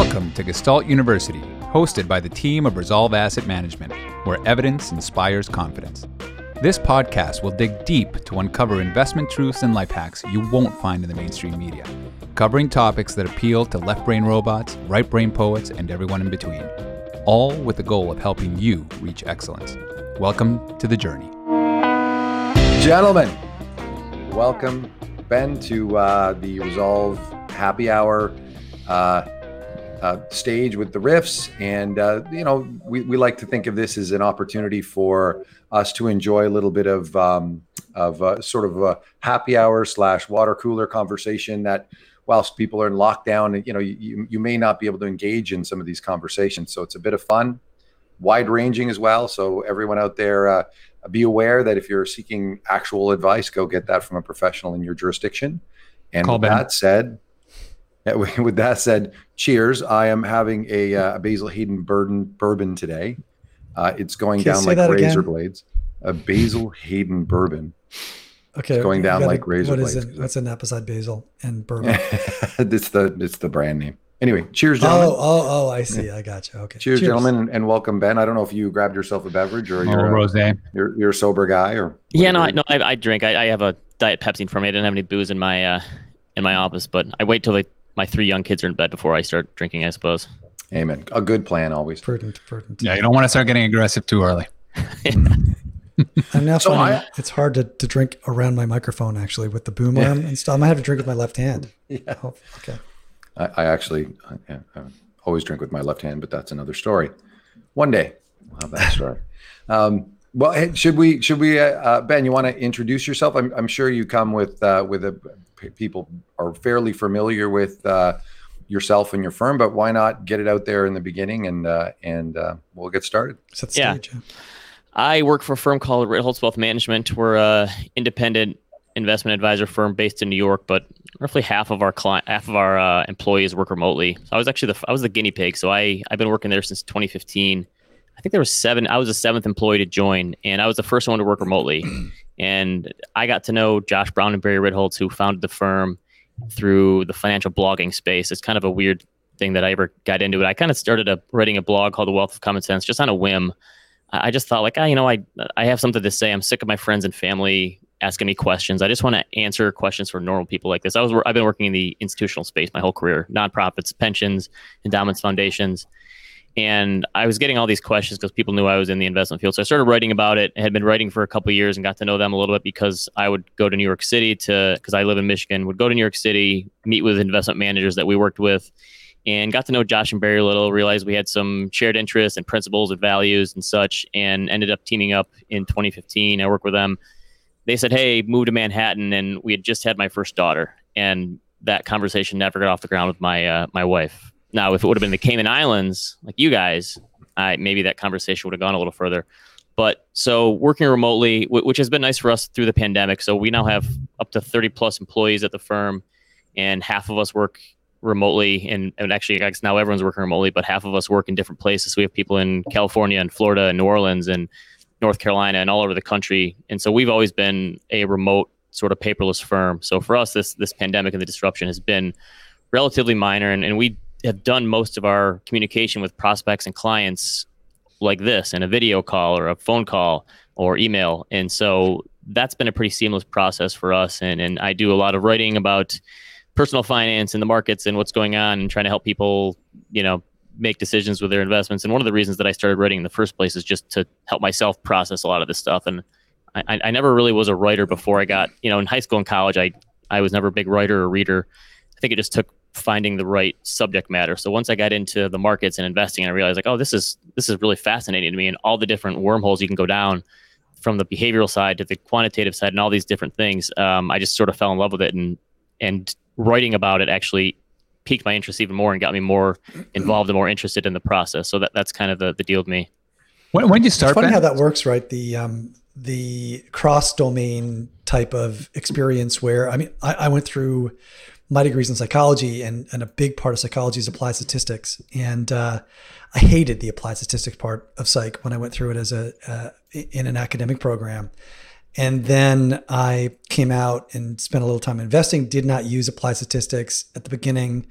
Welcome to Gestalt University, hosted by the team of Resolve Asset Management, where evidence inspires confidence. This podcast will dig deep to uncover investment truths and life hacks you won't find in the mainstream media, covering topics that appeal to left brain robots, right brain poets, and everyone in between, all with the goal of helping you reach excellence. Welcome to the journey. Gentlemen, welcome, Ben, to uh, the Resolve Happy Hour. Uh, uh, stage with the riffs. And, uh, you know, we, we like to think of this as an opportunity for us to enjoy a little bit of, um, of uh, sort of a happy hour slash water cooler conversation that whilst people are in lockdown, you know, you, you may not be able to engage in some of these conversations. So it's a bit of fun, wide ranging as well. So everyone out there, uh, be aware that if you're seeking actual advice, go get that from a professional in your jurisdiction. And Call with ben. that said, with that said, cheers. I am having a, uh, a Basil Hayden bourbon, bourbon today. Uh, it's going down like razor again? blades. A Basil Hayden bourbon. Okay, it's going down gotta, like razor what blades. Is it? What's an beside basil and bourbon? it's the it's the brand name. Anyway, cheers, gentlemen. Oh, oh, oh! I see. I got you. Okay. Cheers, cheers. gentlemen, and, and, welcome, Ben. I don't know if you grabbed yourself a beverage or you're oh, a, You're, you're a sober guy or. Yeah, no, I, no, I, I drink. I, I, have a diet Pepsi for me. I didn't have any booze in my uh, in my office, but I wait till they my three young kids are in bed before I start drinking, I suppose. Amen. A good plan always. Prudent, prudent. Yeah, you don't want to start getting aggressive too early. I'm now so finding I, it's hard to, to drink around my microphone actually with the boom arm and stuff. I might have to drink with my left hand. Yeah. Oh, okay. I, I actually I, I, always drink with my left hand, but that's another story. One day we'll have that story. um, well, should we? Should we? Uh, uh, ben, you want to introduce yourself? I'm, I'm sure you come with uh, with a people are fairly familiar with uh, yourself and your firm, but why not get it out there in the beginning and uh, and uh, we'll get started. Set yeah. Stage. I work for a firm called Ritholtz Wealth Management. We're a independent investment advisor firm based in New York, but roughly half of our client, half of our uh, employees work remotely. So I was actually the I was the guinea pig. So I I've been working there since 2015. I think there was seven. I was the seventh employee to join, and I was the first one to work remotely. And I got to know Josh Brown and Barry Ritholtz, who founded the firm through the financial blogging space. It's kind of a weird thing that I ever got into it. I kind of started a, writing a blog called The Wealth of Common Sense just on a whim. I just thought like, ah, you know, I I have something to say. I'm sick of my friends and family asking me questions. I just want to answer questions for normal people like this. I was I've been working in the institutional space my whole career, nonprofits, pensions, endowments, foundations. And I was getting all these questions because people knew I was in the investment field. So I started writing about it. I had been writing for a couple years and got to know them a little bit because I would go to New York City to because I live in Michigan. Would go to New York City, meet with investment managers that we worked with, and got to know Josh and Barry a little. Realized we had some shared interests and principles and values and such, and ended up teaming up in 2015. I worked with them. They said, "Hey, move to Manhattan," and we had just had my first daughter, and that conversation never got off the ground with my uh, my wife now, if it would have been the Cayman Islands, like you guys, I, maybe that conversation would have gone a little further. But so working remotely, w- which has been nice for us through the pandemic. So we now have up to 30 plus employees at the firm, and half of us work remotely. And, and actually, I guess now everyone's working remotely, but half of us work in different places. We have people in California and Florida and New Orleans and North Carolina and all over the country. And so we've always been a remote sort of paperless firm. So for us, this this pandemic and the disruption has been relatively minor, and, and we have done most of our communication with prospects and clients like this in a video call or a phone call or email. And so that's been a pretty seamless process for us. And, and I do a lot of writing about personal finance and the markets and what's going on and trying to help people, you know, make decisions with their investments. And one of the reasons that I started writing in the first place is just to help myself process a lot of this stuff. And I, I never really was a writer before I got, you know, in high school and college, I, I was never a big writer or reader. I think it just took finding the right subject matter. So once I got into the markets and investing, I realized like, oh, this is this is really fascinating to me, and all the different wormholes you can go down from the behavioral side to the quantitative side, and all these different things. Um, I just sort of fell in love with it, and and writing about it actually piqued my interest even more and got me more involved and more interested in the process. So that that's kind of the the deal with me. When, when did you start? It's funny ben? how that works, right? The um, the cross domain type of experience where I mean, I, I went through my degrees in psychology, and, and a big part of psychology is applied statistics. And uh, I hated the applied statistics part of psych when I went through it as a uh, in an academic program. And then I came out and spent a little time investing. Did not use applied statistics at the beginning.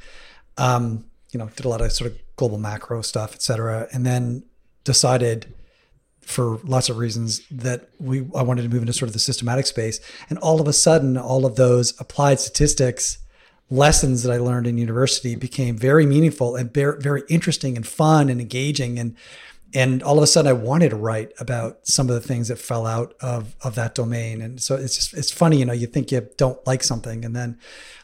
Um, you know, did a lot of sort of global macro stuff, et cetera, and then decided for lots of reasons that we I wanted to move into sort of the systematic space. And all of a sudden, all of those applied statistics lessons that I learned in university became very meaningful and very interesting and fun and engaging. And and all of a sudden, I wanted to write about some of the things that fell out of of that domain. And so it's just it's funny, you know, you think you don't like something, and then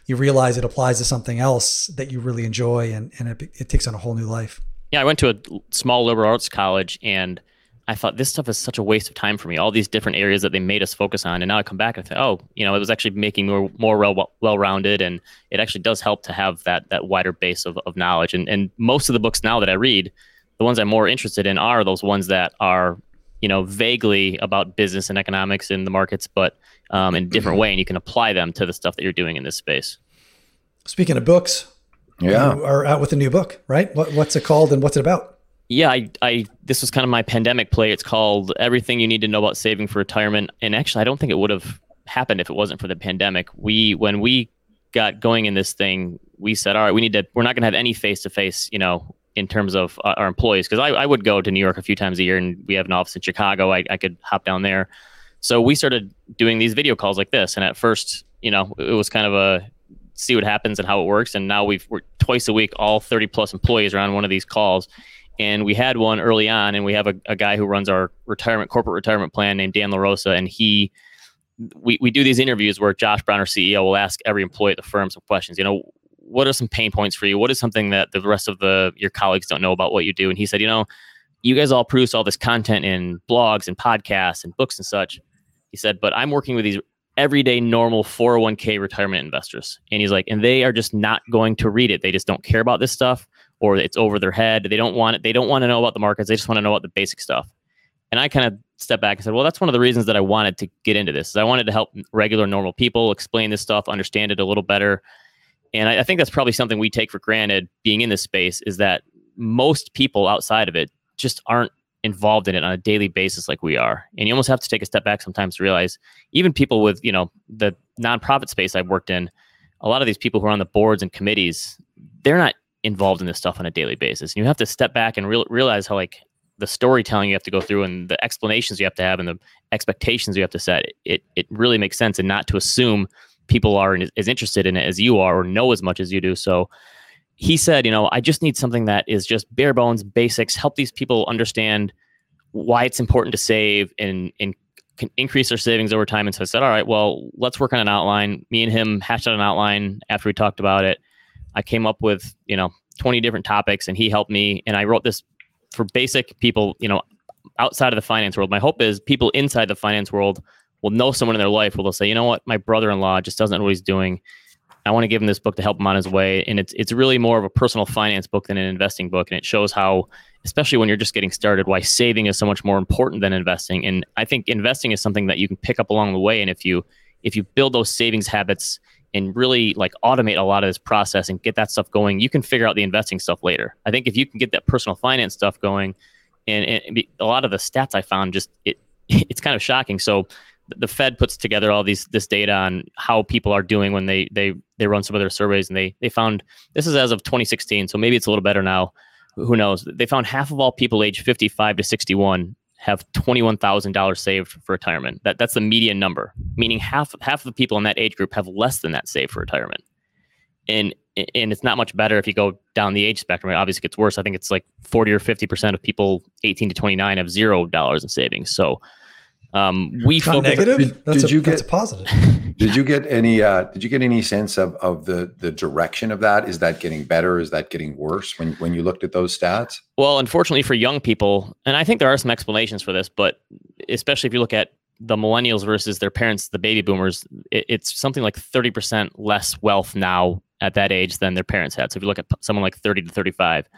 you realize it applies to something else that you really enjoy, and and it, it takes on a whole new life. Yeah, I went to a small liberal arts college and I thought this stuff is such a waste of time for me. All these different areas that they made us focus on, and now I come back and say, oh, you know, it was actually making me more more well well rounded, and it actually does help to have that that wider base of, of knowledge. And and most of the books now that I read, the ones I'm more interested in are those ones that are, you know, vaguely about business and economics in the markets, but um, in a different way, and you can apply them to the stuff that you're doing in this space. Speaking of books, yeah, you are out with a new book, right? What, what's it called and what's it about? Yeah, I, I this was kind of my pandemic play. It's called Everything You Need to Know About Saving for Retirement. And actually, I don't think it would have happened if it wasn't for the pandemic. We when we got going in this thing, we said, all right, we need to. We're not going to have any face to face, you know, in terms of uh, our employees. Because I, I would go to New York a few times a year, and we have an office in Chicago. I, I could hop down there. So we started doing these video calls like this. And at first, you know, it was kind of a see what happens and how it works. And now we've we're twice a week, all 30 plus employees are on one of these calls and we had one early on and we have a, a guy who runs our retirement corporate retirement plan named dan larosa and he we, we do these interviews where josh brown our ceo will ask every employee at the firm some questions. You know what are some pain points for you? What is something that the rest of the your colleagues don't know about what you do? And he said you know you guys all produce all this content in blogs and podcasts and books and such. He said but i'm working with these everyday normal 401k retirement investors. And he's like and they are just not going to read it. They just don't care about this stuff or it's over their head. They don't want it. They don't want to know about the markets. They just want to know about the basic stuff. And I kind of stepped back and said, well, that's one of the reasons that I wanted to get into this. Is I wanted to help regular, normal people explain this stuff, understand it a little better. And I, I think that's probably something we take for granted being in this space is that most people outside of it just aren't involved in it on a daily basis like we are. And you almost have to take a step back sometimes to realize even people with, you know, the nonprofit space I've worked in, a lot of these people who are on the boards and committees, they're not involved in this stuff on a daily basis. And you have to step back and re- realize how like the storytelling you have to go through and the explanations you have to have and the expectations you have to set. It it really makes sense and not to assume people are as interested in it as you are or know as much as you do. So he said, you know, I just need something that is just bare bones basics, help these people understand why it's important to save and and can increase their savings over time. And so I said, all right, well, let's work on an outline. Me and him hashed out an outline after we talked about it. I came up with, you know, 20 different topics and he helped me. And I wrote this for basic people, you know, outside of the finance world. My hope is people inside the finance world will know someone in their life they'll say, you know what, my brother in law just doesn't know what he's doing. I want to give him this book to help him on his way. And it's it's really more of a personal finance book than an investing book. And it shows how, especially when you're just getting started, why saving is so much more important than investing. And I think investing is something that you can pick up along the way. And if you if you build those savings habits and really like automate a lot of this process and get that stuff going, you can figure out the investing stuff later. I think if you can get that personal finance stuff going, and, and a lot of the stats I found just it it's kind of shocking. So the Fed puts together all these this data on how people are doing when they they they run some of their surveys, and they they found this is as of 2016, so maybe it's a little better now. Who knows? They found half of all people aged 55 to 61 have $21,000 saved for retirement. That that's the median number, meaning half half of the people in that age group have less than that saved for retirement. And and it's not much better if you go down the age spectrum. It obviously gets worse. I think it's like 40 or 50% of people 18 to 29 have zero dollars in savings. So um, we focus, negative. Did, that's did a, you get positive? did you get any? Uh, did you get any sense of of the the direction of that? Is that getting better? Is that getting worse? When when you looked at those stats? Well, unfortunately for young people, and I think there are some explanations for this, but especially if you look at the millennials versus their parents, the baby boomers, it, it's something like thirty percent less wealth now at that age than their parents had. So if you look at someone like thirty to thirty five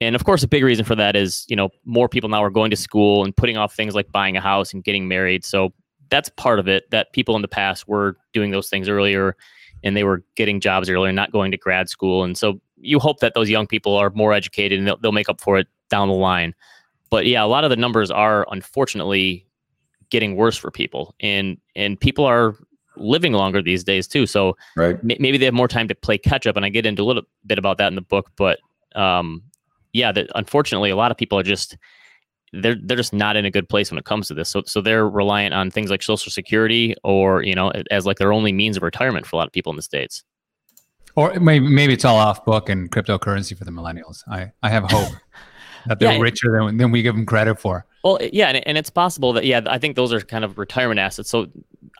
and of course, a big reason for that is, you know, more people now are going to school and putting off things like buying a house and getting married. So that's part of it that people in the past were doing those things earlier and they were getting jobs earlier, not going to grad school. And so you hope that those young people are more educated and they'll, they'll make up for it down the line. But yeah, a lot of the numbers are unfortunately getting worse for people and and people are living longer these days too. So right. m- maybe they have more time to play catch up. And I get into a little bit about that in the book, but um, yeah, that unfortunately a lot of people are just they're they're just not in a good place when it comes to this. So so they're reliant on things like Social Security or you know as like their only means of retirement for a lot of people in the states. Or maybe maybe it's all off book and cryptocurrency for the millennials. I I have hope that they're yeah, richer than than we give them credit for. Well, yeah, and, and it's possible that yeah, I think those are kind of retirement assets. So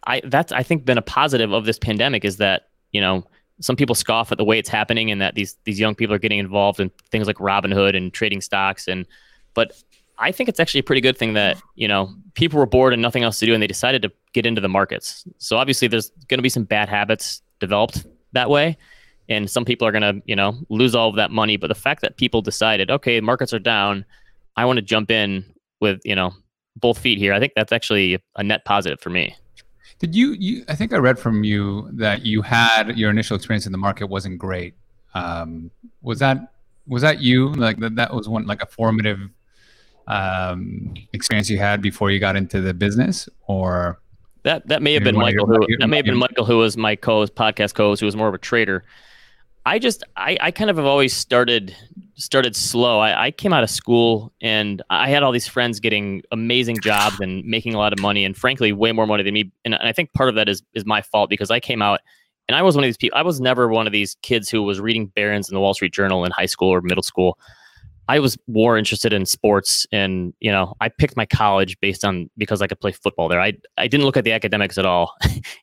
I that's I think been a positive of this pandemic is that you know some people scoff at the way it's happening and that these these young people are getting involved in things like Robinhood and trading stocks. And but I think it's actually a pretty good thing that you know people were bored and nothing else to do and they decided to get into the markets. So obviously there's going to be some bad habits developed that way. And some people are going to you know lose all of that money. But the fact that people decided okay markets are down i want to jump in with you know both feet here i think that's actually a net positive for me did you, you i think i read from you that you had your initial experience in the market wasn't great. Um, was that was that you? Like that, that was one like a formative um, experience you had before you got into the business or? That that may have been Michael who that may have been Michael who was my co-host podcast co-host who was more of a trader. I just I, I kind of have always started started slow. I, I came out of school and I had all these friends getting amazing jobs and making a lot of money and frankly way more money than me. And, and I think part of that is is my fault because I came out and I was one of these people. I was never one of these kids who was reading Barron's in the Wall Street Journal in high school or middle school. I was more interested in sports and you know I picked my college based on because I could play football there. I I didn't look at the academics at all,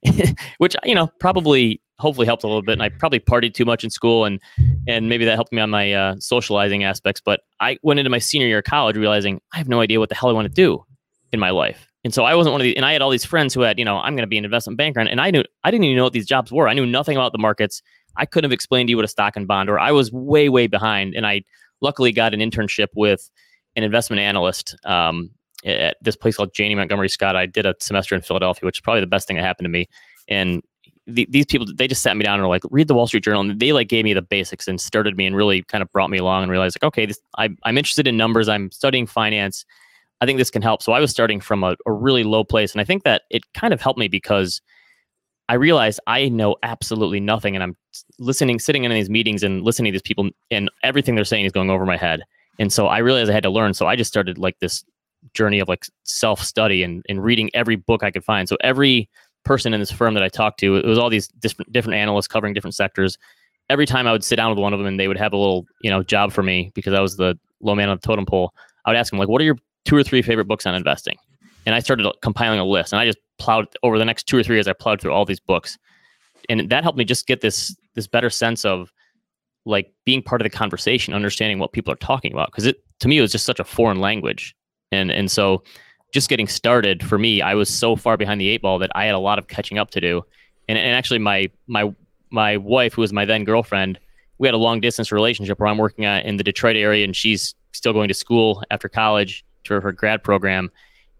which you know probably hopefully helped a little bit. And I probably partied too much in school and and maybe that helped me on my uh, socializing aspects. But I went into my senior year of college realizing I have no idea what the hell I want to do in my life. And so I wasn't one of these, and I had all these friends who had, you know, I'm going to be an investment banker, and I knew I didn't even know what these jobs were. I knew nothing about the markets. I couldn't have explained to you what a stock and bond, or I was way, way behind. And I luckily got an internship with an investment analyst um, at this place called Janney Montgomery Scott. I did a semester in Philadelphia, which is probably the best thing that happened to me. And the, these people, they just sat me down and were like, read the Wall Street Journal. And they like gave me the basics and started me and really kind of brought me along and realized like, okay, this, I, I'm interested in numbers. I'm studying finance. I think this can help. So I was starting from a, a really low place. And I think that it kind of helped me because I realized I know absolutely nothing. And I'm listening, sitting in these meetings and listening to these people, and everything they're saying is going over my head. And so I realized I had to learn. So I just started like this journey of like self study and, and reading every book I could find. So every person in this firm that I talked to, it was all these different different analysts covering different sectors. Every time I would sit down with one of them and they would have a little, you know, job for me because I was the low man on the totem pole. I would ask them like, "What are your two or three favorite books on investing?" And I started compiling a list, and I just plowed over the next two or three years. I plowed through all these books, and that helped me just get this this better sense of like being part of the conversation, understanding what people are talking about. Because it to me it was just such a foreign language, and and so just getting started for me, I was so far behind the eight ball that I had a lot of catching up to do. And, and actually, my my my wife, who was my then girlfriend, we had a long distance relationship where I'm working at in the Detroit area, and she's still going to school after college to her grad program.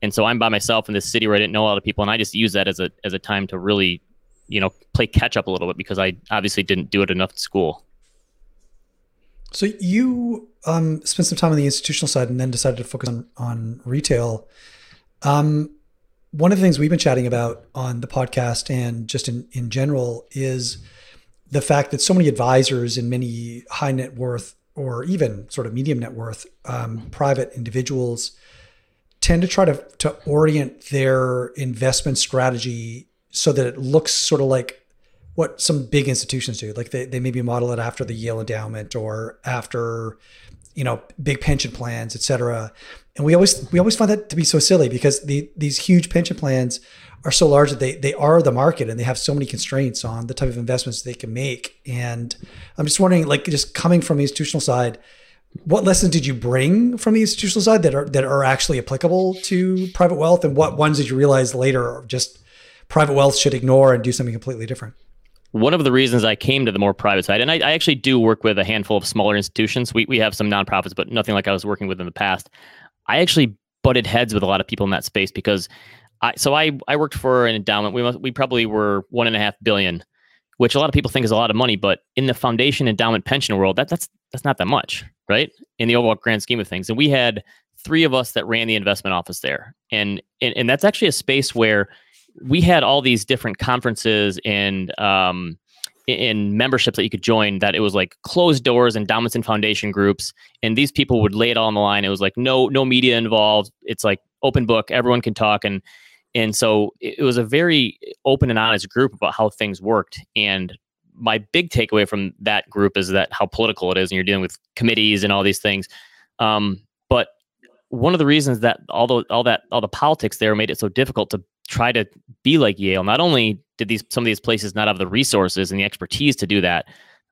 And so I'm by myself in this city where I didn't know a lot of people, and I just use that as a as a time to really, you know, play catch up a little bit because I obviously didn't do it enough at school. So you um, spent some time on the institutional side and then decided to focus on on retail. Um, one of the things we've been chatting about on the podcast and just in, in general is the fact that so many advisors and many high net worth or even sort of medium net worth um, private individuals tend to try to, to orient their investment strategy so that it looks sort of like what some big institutions do. Like they, they maybe model it after the Yale endowment or after, you know, big pension plans, et cetera. And we always we always find that to be so silly because the these huge pension plans are so large that they they are the market and they have so many constraints on the type of investments they can make. And I'm just wondering, like, just coming from the institutional side, what lessons did you bring from the institutional side that are that are actually applicable to private wealth, and what ones did you realize later are just private wealth should ignore and do something completely different? one of the reasons I came to the more private side, and I, I, actually do work with a handful of smaller institutions. We, we have some nonprofits, but nothing like I was working with in the past. I actually butted heads with a lot of people in that space because I so I I worked for an endowment. We we probably were one and a half billion, which a lot of people think is a lot of money, but in the foundation endowment pension world, that that's that's not that much, right? In the overall grand scheme of things. And we had three of us that ran the investment office there. And and, and that's actually a space where we had all these different conferences and um, in memberships that you could join that it was like closed doors endowments and foundation groups and these people would lay it all on the line. It was like no no media involved. It's like open book. Everyone can talk. And and so it was a very open and honest group about how things worked. And my big takeaway from that group is that how political it is and you're dealing with committees and all these things. Um, but one of the reasons that all the all that all the politics there made it so difficult to try to be like Yale. Not only did these some of these places not have the resources and the expertise to do that,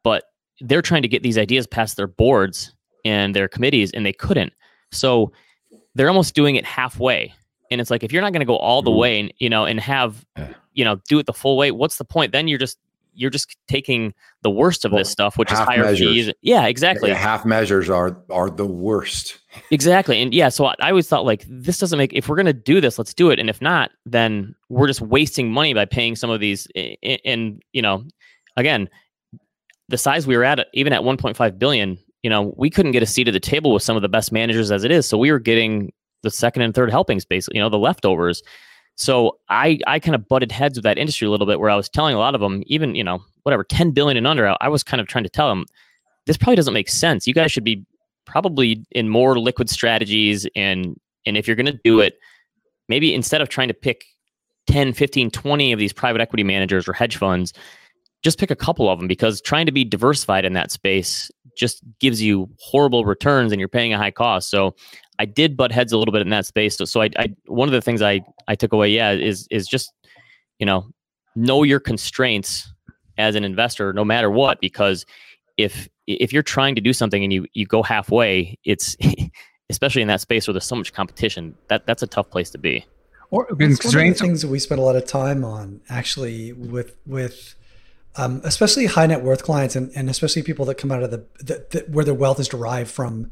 but they're trying to get these ideas past their boards and their committees, and they couldn't. So they're almost doing it halfway. And it's like if you're not going to go all the way and you know and have you know do it the full way, what's the point? Then you're just you're just taking the worst of well, this stuff, which is higher measures. fees. Yeah, exactly. Yeah, half measures are are the worst. Exactly, and yeah, so I, I always thought like this doesn't make. If we're gonna do this, let's do it, and if not, then we're just wasting money by paying some of these. And you know, again, the size we were at, even at 1.5 billion, you know, we couldn't get a seat at the table with some of the best managers as it is. So we were getting the second and third helpings, basically, you know, the leftovers. So I I kind of butted heads with that industry a little bit, where I was telling a lot of them, even you know whatever ten billion and under, I was kind of trying to tell them this probably doesn't make sense. You guys should be probably in more liquid strategies, and and if you're going to do it, maybe instead of trying to pick 10, 15, 20 of these private equity managers or hedge funds, just pick a couple of them because trying to be diversified in that space just gives you horrible returns and you're paying a high cost. So I did butt heads a little bit in that space. So, so I, I, one of the things I, I took away, yeah, is, is just, you know, know your constraints as an investor, no matter what, because if, if you're trying to do something and you, you go halfway, it's, especially in that space where there's so much competition, that that's a tough place to be. Or it's one of the things that we spend a lot of time on actually with, with, um, especially high net worth clients and, and especially people that come out of the, the, the where their wealth is derived from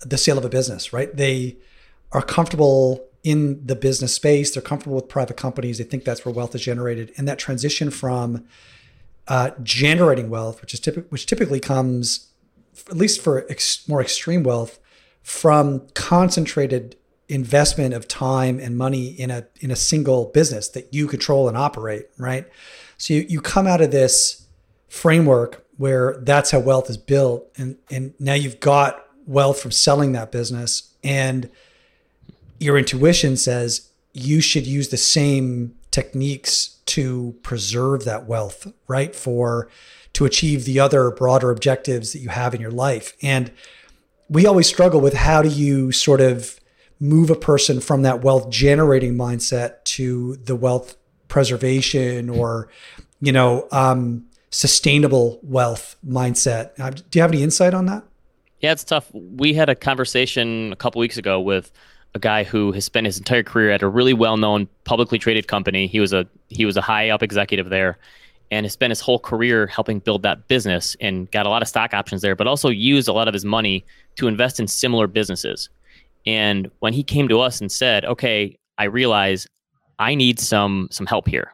the sale of a business, right? They are comfortable in the business space. They're comfortable with private companies. They think that's where wealth is generated. And that transition from uh, generating wealth, which is typ- which typically comes, at least for ex- more extreme wealth, from concentrated investment of time and money in a in a single business that you control and operate, right? So you, you come out of this framework where that's how wealth is built, and and now you've got wealth from selling that business. And your intuition says you should use the same techniques to preserve that wealth right for to achieve the other broader objectives that you have in your life. And we always struggle with how do you sort of move a person from that wealth generating mindset to the wealth preservation or you know um, sustainable wealth mindset. Uh, do you have any insight on that yeah, it's tough. We had a conversation a couple weeks ago with a guy who has spent his entire career at a really well-known publicly traded company. He was a he was a high up executive there and has spent his whole career helping build that business and got a lot of stock options there, but also used a lot of his money to invest in similar businesses. And when he came to us and said, "Okay, I realize I need some some help here.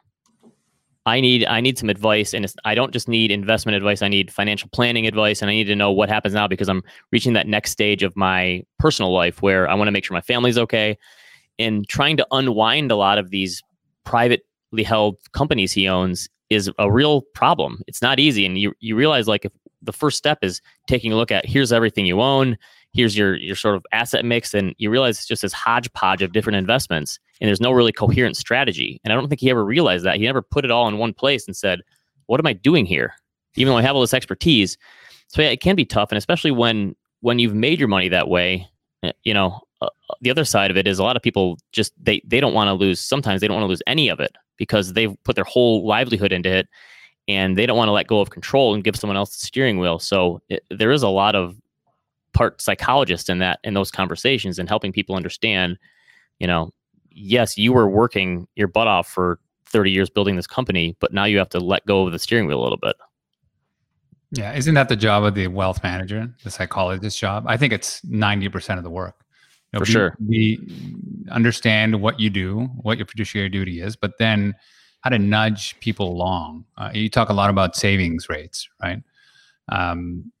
I need I need some advice, and I don't just need investment advice. I need financial planning advice, and I need to know what happens now because I'm reaching that next stage of my personal life where I want to make sure my family's okay, and trying to unwind a lot of these privately held companies he owns is a real problem. It's not easy, and you you realize like if the first step is taking a look at here's everything you own, here's your your sort of asset mix, and you realize it's just this hodgepodge of different investments and there's no really coherent strategy. And I don't think he ever realized that. He never put it all in one place and said, "What am I doing here?" Even though I have all this expertise. So yeah, it can be tough, and especially when when you've made your money that way. Eh, you know, uh, the other side of it is a lot of people just they they don't want to lose. Sometimes they don't want to lose any of it because they've put their whole livelihood into it, and they don't want to let go of control and give someone else the steering wheel. So it, there is a lot of part psychologist in that in those conversations and helping people understand you know yes, you were working your butt off for 30 years building this company, but now you have to let go of the steering wheel a little bit. Yeah, isn't that the job of the wealth manager, the psychologist job? I think it's 90% of the work. You know, For sure. We understand what you do, what your fiduciary duty is, but then how to nudge people along. Uh, you talk a lot about savings rates, right? Um,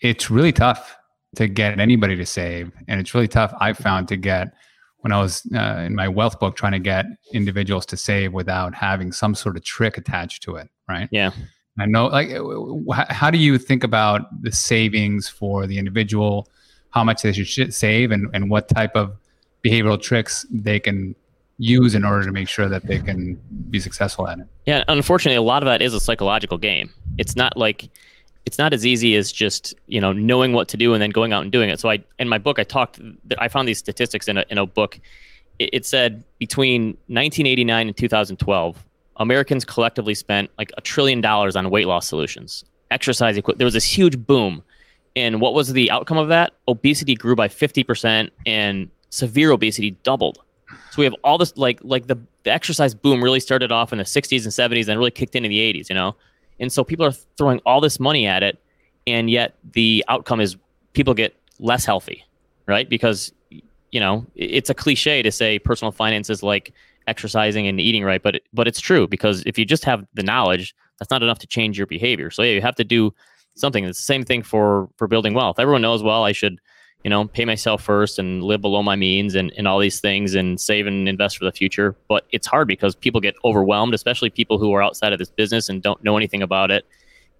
it's really tough to get anybody to save, and it's really tough. I've found to get when I was uh, in my wealth book trying to get individuals to save without having some sort of trick attached to it, right? Yeah. I know, like, how do you think about the savings for the individual? How much they should save, and, and what type of behavioral tricks they can use in order to make sure that they can be successful at it. Yeah, unfortunately, a lot of that is a psychological game. It's not like it's not as easy as just you know knowing what to do and then going out and doing it. So I in my book I talked I found these statistics in a in a book. It, it said between 1989 and 2012, Americans collectively spent like a trillion dollars on weight loss solutions, exercise equipment. There was this huge boom. And what was the outcome of that? Obesity grew by 50% and severe obesity doubled. So we have all this like like the, the exercise boom really started off in the 60s and 70s and really kicked in in the 80s, you know. And so people are throwing all this money at it and yet the outcome is people get less healthy, right? Because you know, it's a cliche to say personal finance is like exercising and eating right, but but it's true because if you just have the knowledge, that's not enough to change your behavior. So yeah, you have to do something. It's the same thing for for building wealth. Everyone knows well I should you know, pay myself first and live below my means and, and all these things and save and invest for the future. But it's hard because people get overwhelmed, especially people who are outside of this business and don't know anything about it.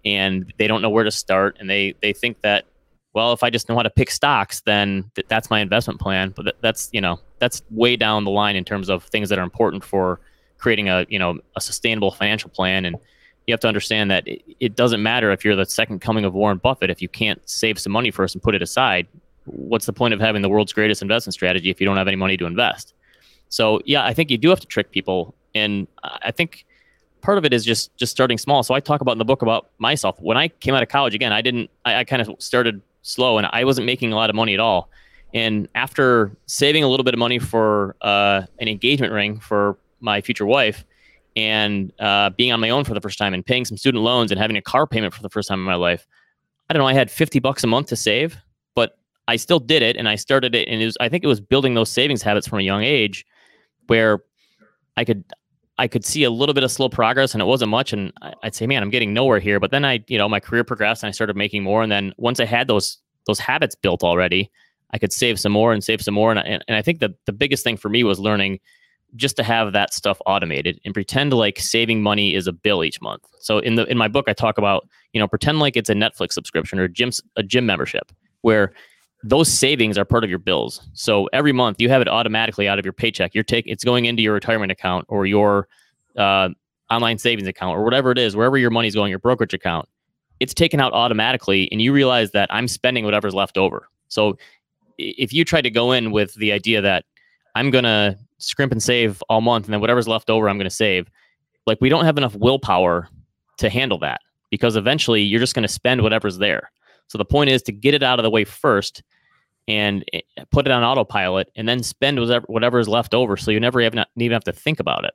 And they don't know where to start. And they, they think that, well, if I just know how to pick stocks, then th- that's my investment plan. But th- that's, you know, that's way down the line in terms of things that are important for creating a, you know, a sustainable financial plan. And you have to understand that it, it doesn't matter if you're the second coming of Warren Buffett. If you can't save some money first and put it aside, what's the point of having the world's greatest investment strategy if you don't have any money to invest? So yeah, I think you do have to trick people, and I think part of it is just just starting small. So I talk about in the book about myself when I came out of college. Again, I didn't. I, I kind of started slow, and I wasn't making a lot of money at all. And after saving a little bit of money for uh, an engagement ring for my future wife, and uh, being on my own for the first time, and paying some student loans, and having a car payment for the first time in my life, I don't know. I had fifty bucks a month to save, I still did it and I started it and it was I think it was building those savings habits from a young age where I could I could see a little bit of slow progress and it wasn't much and I'd say man I'm getting nowhere here but then I you know my career progressed and I started making more and then once I had those those habits built already I could save some more and save some more and I, and I think the the biggest thing for me was learning just to have that stuff automated and pretend like saving money is a bill each month. So in the in my book I talk about, you know, pretend like it's a Netflix subscription or a gym a gym membership where those savings are part of your bills. So every month you have it automatically out of your paycheck. You're taking it's going into your retirement account or your uh, online savings account or whatever it is, wherever your money's going, your brokerage account. It's taken out automatically, and you realize that I'm spending whatever's left over. So if you try to go in with the idea that I'm gonna scrimp and save all month, and then whatever's left over, I'm gonna save, like we don't have enough willpower to handle that because eventually you're just gonna spend whatever's there. So the point is to get it out of the way first and eh, put it on autopilot and then spend whatever, is left over so you never even, even have to think about it.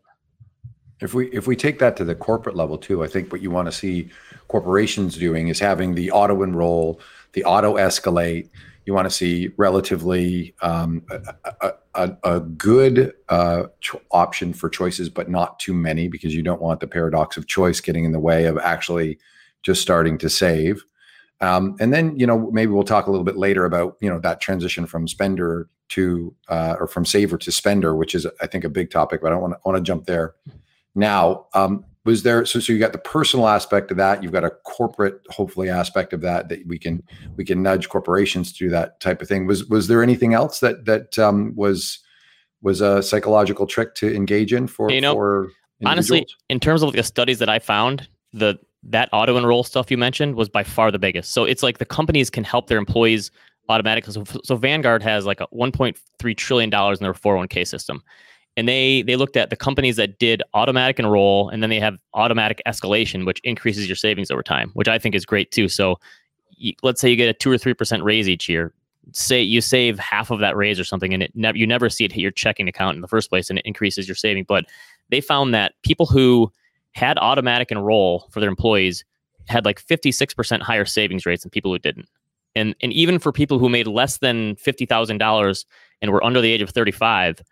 If we if we take that to the corporate level too, I think what you want to see corporations doing is having the auto enroll, the auto escalate. You want to see relatively um, a, a, a, good uh, cho- option for choices, but not too many because you don't want the paradox of choice getting in the way of actually just starting to save. Um, and then, you know, maybe we'll talk a little bit later about, you know, that transition from spender to, uh, or from saver to spender, which is, I think, a big topic, but I don't want to want to jump there now. Um, was there, so, so you got the personal aspect of that. You've got a corporate, hopefully aspect of that, that we can, we can nudge corporations to do that type of thing. Was, was there anything else that, that, um, was, was a psychological trick to engage in for, you know, for honestly, in terms of the studies that I found, the that auto enroll stuff you mentioned was by far the biggest. So it's like the companies can help their employees automatically. So, so Vanguard has like a 1.3 trillion dollars in their 401k system, and they they looked at the companies that did automatic enroll, and then they have automatic escalation, which increases your savings over time, which I think is great too. So you, let's say you get a two or three percent raise each year. Say you save half of that raise or something, and it you never see it hit your checking account in the first place, and it increases your saving. But they found that people who had automatic enroll for their employees had like 56% higher savings rates than people who didn't. And, and even for people who made less than $50,000 and were under the age of 35,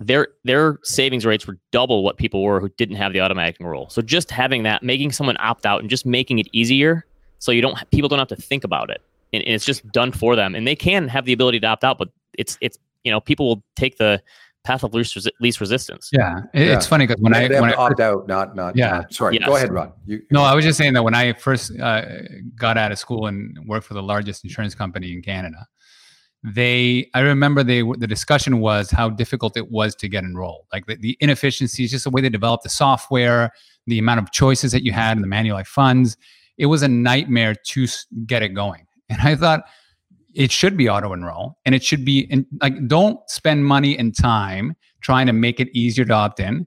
their their savings rates were double what people were who didn't have the automatic enroll. So just having that, making someone opt out and just making it easier so you don't people don't have to think about it. And, and it's just done for them. And they can have the ability to opt out, but it's it's you know, people will take the path of least, resi- least resistance. Yeah, it, Yeah. it's funny because when they, I they when I opt out, not not. Yeah. not- sorry, Yes. go ahead, Ron. You, No, I was just saying that when I first uh, got out of school and worked for the largest insurance company in Canada, they I remember they the discussion was how difficult it was to get enrolled. Like the, the inefficiencies, just the way they developed the software, the amount of choices that you had and the Manulife funds. It was a nightmare to get it going. And I thought it should be auto enroll and it should be in, like don't spend money and time trying to make it easier to opt in.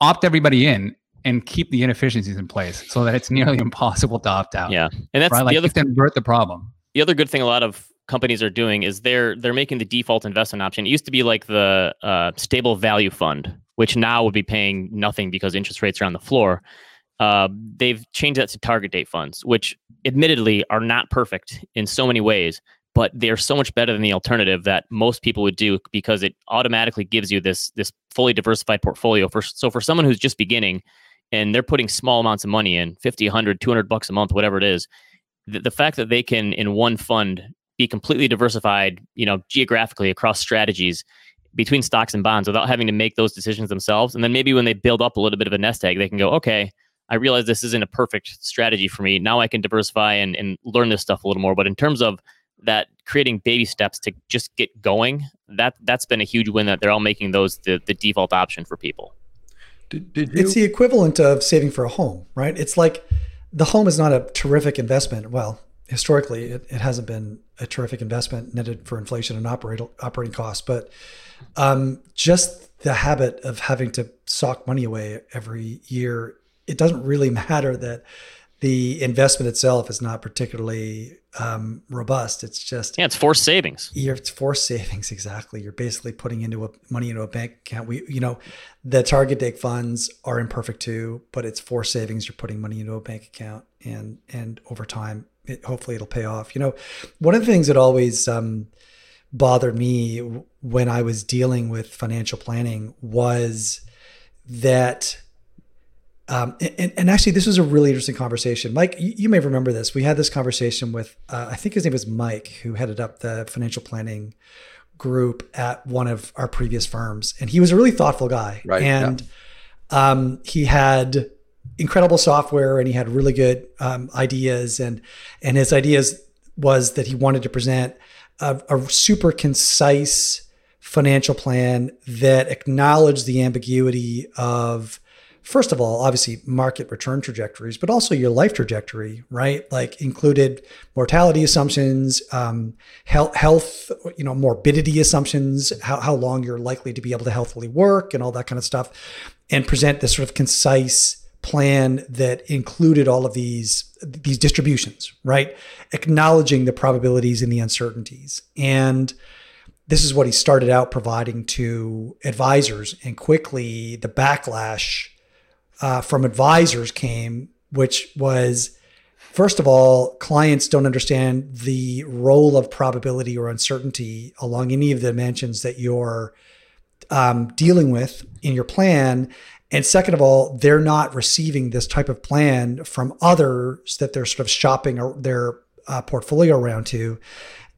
Opt everybody in and keep the inefficiencies in place so that it's nearly impossible to opt out. Yeah, and that's right. Like the other invert the problem. the other good thing a lot of companies are doing is they're they're making the default investment option. It used to be like the uh, stable value fund, which now would be paying nothing because interest rates are on the floor. Uh, they've changed that to target date funds, which admittedly are not perfect in so many ways, but they're so much better than the alternative that most people would do because it automatically gives you this this fully diversified portfolio. For so for someone who's just beginning and they're putting small amounts of money in 50 100 200 bucks a month whatever it is the, the fact that they can in one fund be completely diversified you know geographically across strategies between stocks and bonds without having to make those decisions themselves and then maybe when they build up a little bit of a nest egg they can go okay i realize this isn't a perfect strategy for me now i can diversify and, and learn this stuff a little more but in terms of that creating baby steps to just get going that that's been a huge win that they're all making those the, the default option for people did, did you? It's the equivalent of saving for a home, right? It's like the home is not a terrific investment. Well, historically, it, it hasn't been a terrific investment netted for inflation and operating operating costs, but um, just the habit of having to sock money away every year, it doesn't really matter that the investment itself is not particularly um, robust. It's just yeah it's forced savings. You're it's forced savings exactly. You're basically putting into a money into a bank account. We you know the target date funds are imperfect too but it's forced savings. You're putting money into a bank account and and over time it, hopefully it'll pay off. You know one of the things that always um, bothered me when i was dealing with financial planning was that um, and, and actually, this was a really interesting conversation. Mike, you, you may remember this. We had this conversation with, uh, I think his name was Mike, who headed up the financial planning group at one of our previous firms. And he was a really thoughtful guy. Right, And um, he had incredible software and he had really good um, ideas. And, and his ideas was that he wanted to present a, a super concise financial plan that acknowledged the ambiguity of first of all, obviously market return trajectories, but also your life trajectory, right? Like included mortality assumptions, um, health, health, you know, morbidity assumptions, how, how long you're likely to be able to healthily work and all that kind of stuff, and present this sort of concise plan that included all of these these distributions, right? Acknowledging the probabilities and the uncertainties. And this is what he started out providing to advisors. And quickly the backlash uh, from advisors came, which was first of all, clients don't understand the role of probability or uncertainty along any of the dimensions that you're um, dealing with in your plan. And second of all, they're not receiving this type of plan from others that they're sort of shopping their uh, portfolio around to.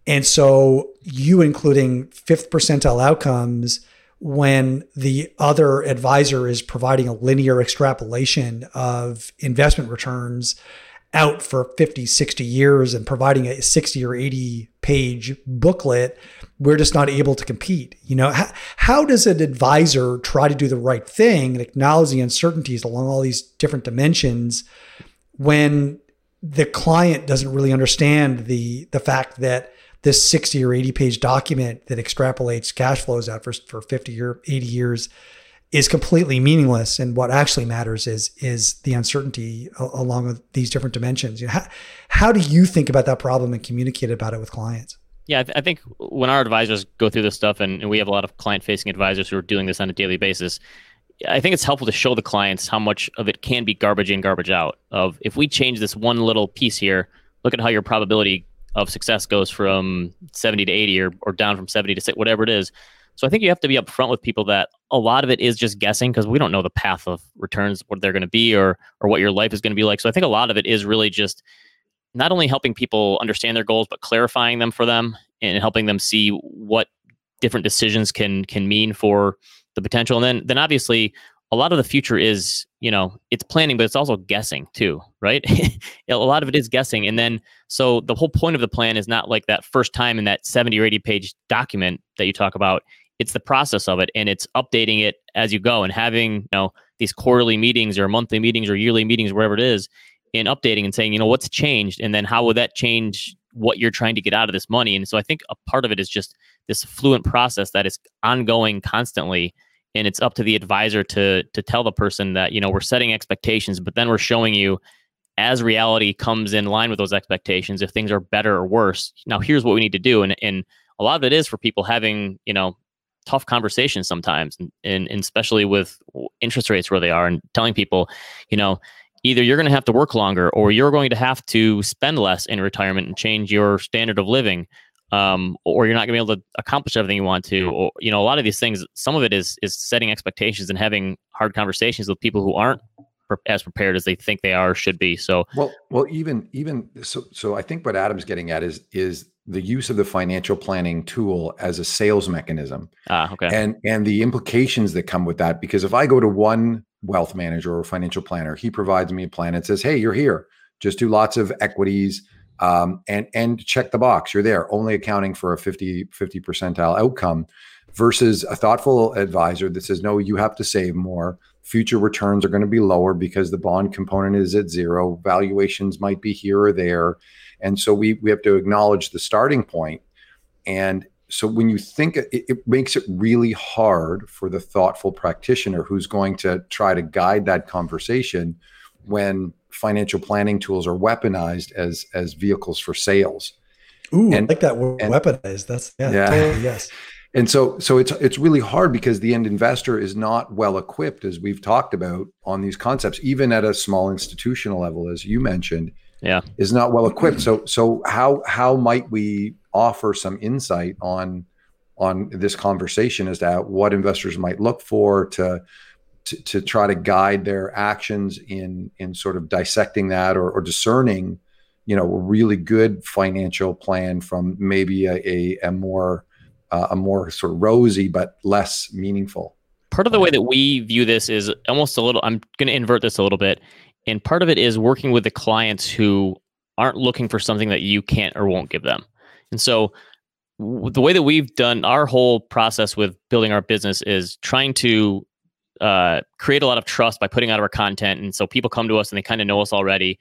And so you including fifth percentile outcomes when the other advisor is providing a linear extrapolation of investment returns out for 50, 60 years and providing a 60 or 80 page booklet, we're just not able to compete. You know, how, how does an advisor try to do the right thing and acknowledge the uncertainties along all these different dimensions when the client doesn't really understand the the fact that this 60 or 80 page document that extrapolates cash flows out for, for 50 or 80 years is completely meaningless and what actually matters is is the uncertainty along with these different dimensions you know, how, how do you think about that problem and communicate about it with clients yeah I, th- I think when our advisors go through this stuff and, and we have a lot of client facing advisors who are doing this on a daily basis I think it's helpful to show the clients how much of it can be garbage in, garbage out. Of if we change this one little piece here, look at how your probability of success goes from 70 to 80 or, or down from 70 to 6, whatever it is. So I think you have to be upfront with people that a lot of it is just guessing because we don't know the path of returns, what they're going to be or or what your life is going to be like. So I think a lot of it is really just not only helping people understand their goals, but clarifying them for them and helping them see what different decisions can can mean for the potential. And then then obviously a lot of the future is you know it's planning but it's also guessing too right? A lot of it is guessing and then so the whole point of the plan is not like that first time in that 70 or 80 page document that you talk about. It's the process of it and it's updating it as you go and having you know these quarterly meetings or monthly meetings or yearly meetings wherever it is and updating and saying you know what's changed? And then how will that change what you're trying to get out of this money? And so i think a part of it is just this fluent process that is ongoing constantly and it's up to the advisor to to tell the person that you know we're setting expectations but then we're showing you as reality comes in line with those expectations if things are better or worse now here's what we need to do. And and a lot of it is for people having you know tough conversations sometimes and, and, and especially with interest rates where they are and telling people you know either you're going to have to work longer or you're going to have to spend less in retirement and change your standard of living um, or you're not going to be able to accomplish everything you want to or you know a lot of these things some of it is is setting expectations and having hard conversations with people who aren't as prepared as they think they are should be so. Well well even even so so i think what adam's getting at is is the use of the financial planning tool as a sales mechanism. Ah, okay. and and the implications that come with that because if i go to one wealth manager or financial planner he provides me a plan and says hey you're here. Just do lots of equities um, and and check the box. You're there only accounting for a 50 50 percentile outcome versus a thoughtful advisor that says no you have to save more. Future returns are going to be lower because the bond component is at zero. Valuations might be here or there. And so we we have to acknowledge the starting point. And so when you think it, it makes it really hard for the thoughtful practitioner who's going to try to guide that conversation when financial planning tools are weaponized as as vehicles for sales. Ooh, and, I like that word and, weaponized. That's yeah, yeah. Totally, yes. And so so it's it's really hard because the end investor is not well equipped as we've talked about on these concepts, even at a small institutional level, as you mentioned. Yeah. Is not well equipped. So so how how might we offer some insight on on this conversation as to what investors might look for to to, to try to guide their actions in in sort of dissecting that or, or discerning you know a really good financial plan from maybe a, a, a more uh, a more sort of rosy but less meaningful. Part of the way that we view this is almost a little i'm going to invert this a little bit and part of it is working with the clients who aren't looking for something that you can't or won't give them. And so the way that we've done our whole process with building our business is trying to uh, create a lot of trust by putting out our content. And so people come to us and they kind of know us already.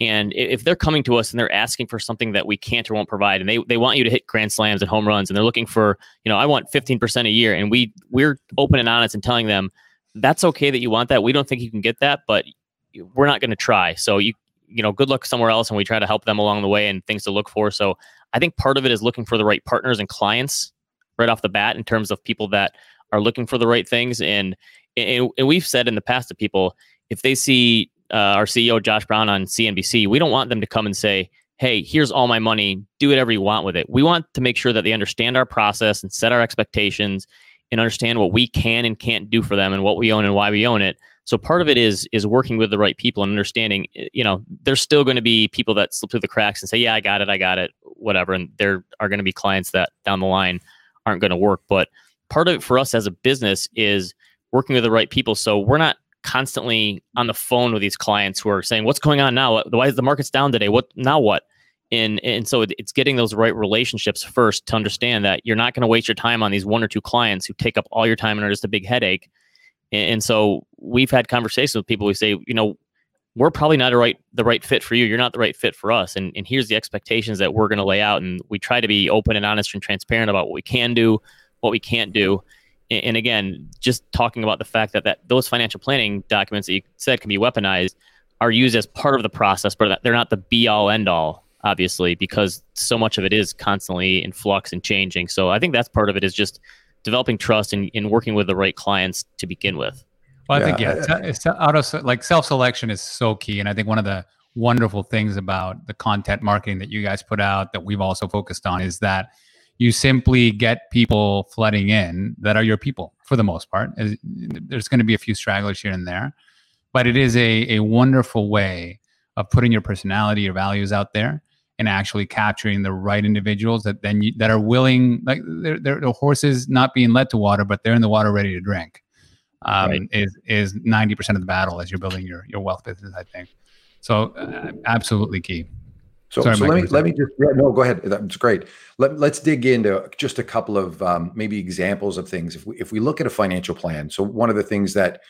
And if they're coming to us and they're asking for something that we can't or won't provide, and they, they want you to hit grand slams and home runs, and they're looking for, you know, I want 15% a year, and we we're open and honest and telling them that's okay that you want that. We don't think you can get that, but we're not going to try. So you you know, good luck somewhere else, and we try to help them along the way and things to look for. So I think part of it is looking for the right partners and clients right off the bat in terms of people that are looking for the right things and and, and we've said in the past to people if they see uh, our CEO Josh Brown on CNBC, we don't want them to come and say, "Hey, here's all my money. Do whatever you want with it." We want to make sure that they understand our process and set our expectations and understand what we can and can't do for them and what we own and why we own it. So part of it is is working with the right people and understanding. You know, there's still going to be people that slip through the cracks and say, "Yeah, I got it, I got it," whatever, and there are going to be clients that down the line aren't going to work. But part of it for us as a business is working with the right people. So we're not constantly on the phone with these clients who are saying, "What's going on now? Why is the market's down today? What now? What?" And and so it's getting those right relationships first to understand that you're not going to waste your time on these one or two clients who take up all your time and are just a big headache. And, and so we've had conversations with people who say, you know, we're probably not a right the right fit for you. You're not the right fit for us. And and here's the expectations that we're going to lay out. And we try to be open and honest and transparent about what we can do, what we can't do and again, just talking about the fact that, that those financial planning documents that you said can be weaponized are used as part of the process, but they're not the be all end all, obviously, because so much of it is constantly in flux and changing. So I think that's part of it is just developing trust and, in working with the right clients to begin with. Well, I yeah. think yeah, it's, uh, it's uh, auto like self selection is so key, and I think one of the wonderful things about the content marketing that you guys put out that we've also focused on is that you simply get people flooding in that are your people for the most part. There's going to be a few stragglers here and there, but it is a, a wonderful way of putting your personality, your values out there and actually capturing the right individuals that then you, that are willing, like they're, they're the horses not being led to water, but they're in the water ready to drink. Um, right. Is is ninety percent of the battle as you're building your your wealth business. I think so. Uh, absolutely key. So, Sorry, so let me let me just yeah, no go ahead. That's great. Let, let's dig into just a couple of um, maybe examples of things. If we if we look at a financial plan so one of the things that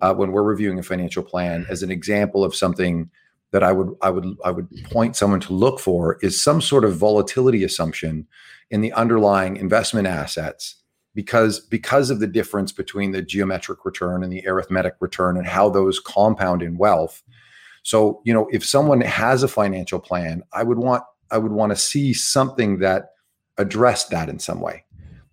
uh, when we're reviewing a financial plan as an example of something that I would I would I would point someone to look for is some sort of volatility assumption in the underlying investment assets because because of the difference between the geometric return and the arithmetic return and how those compound in wealth so, you know, if someone has a financial plan, I would want I would want to see something that addressed that in some way.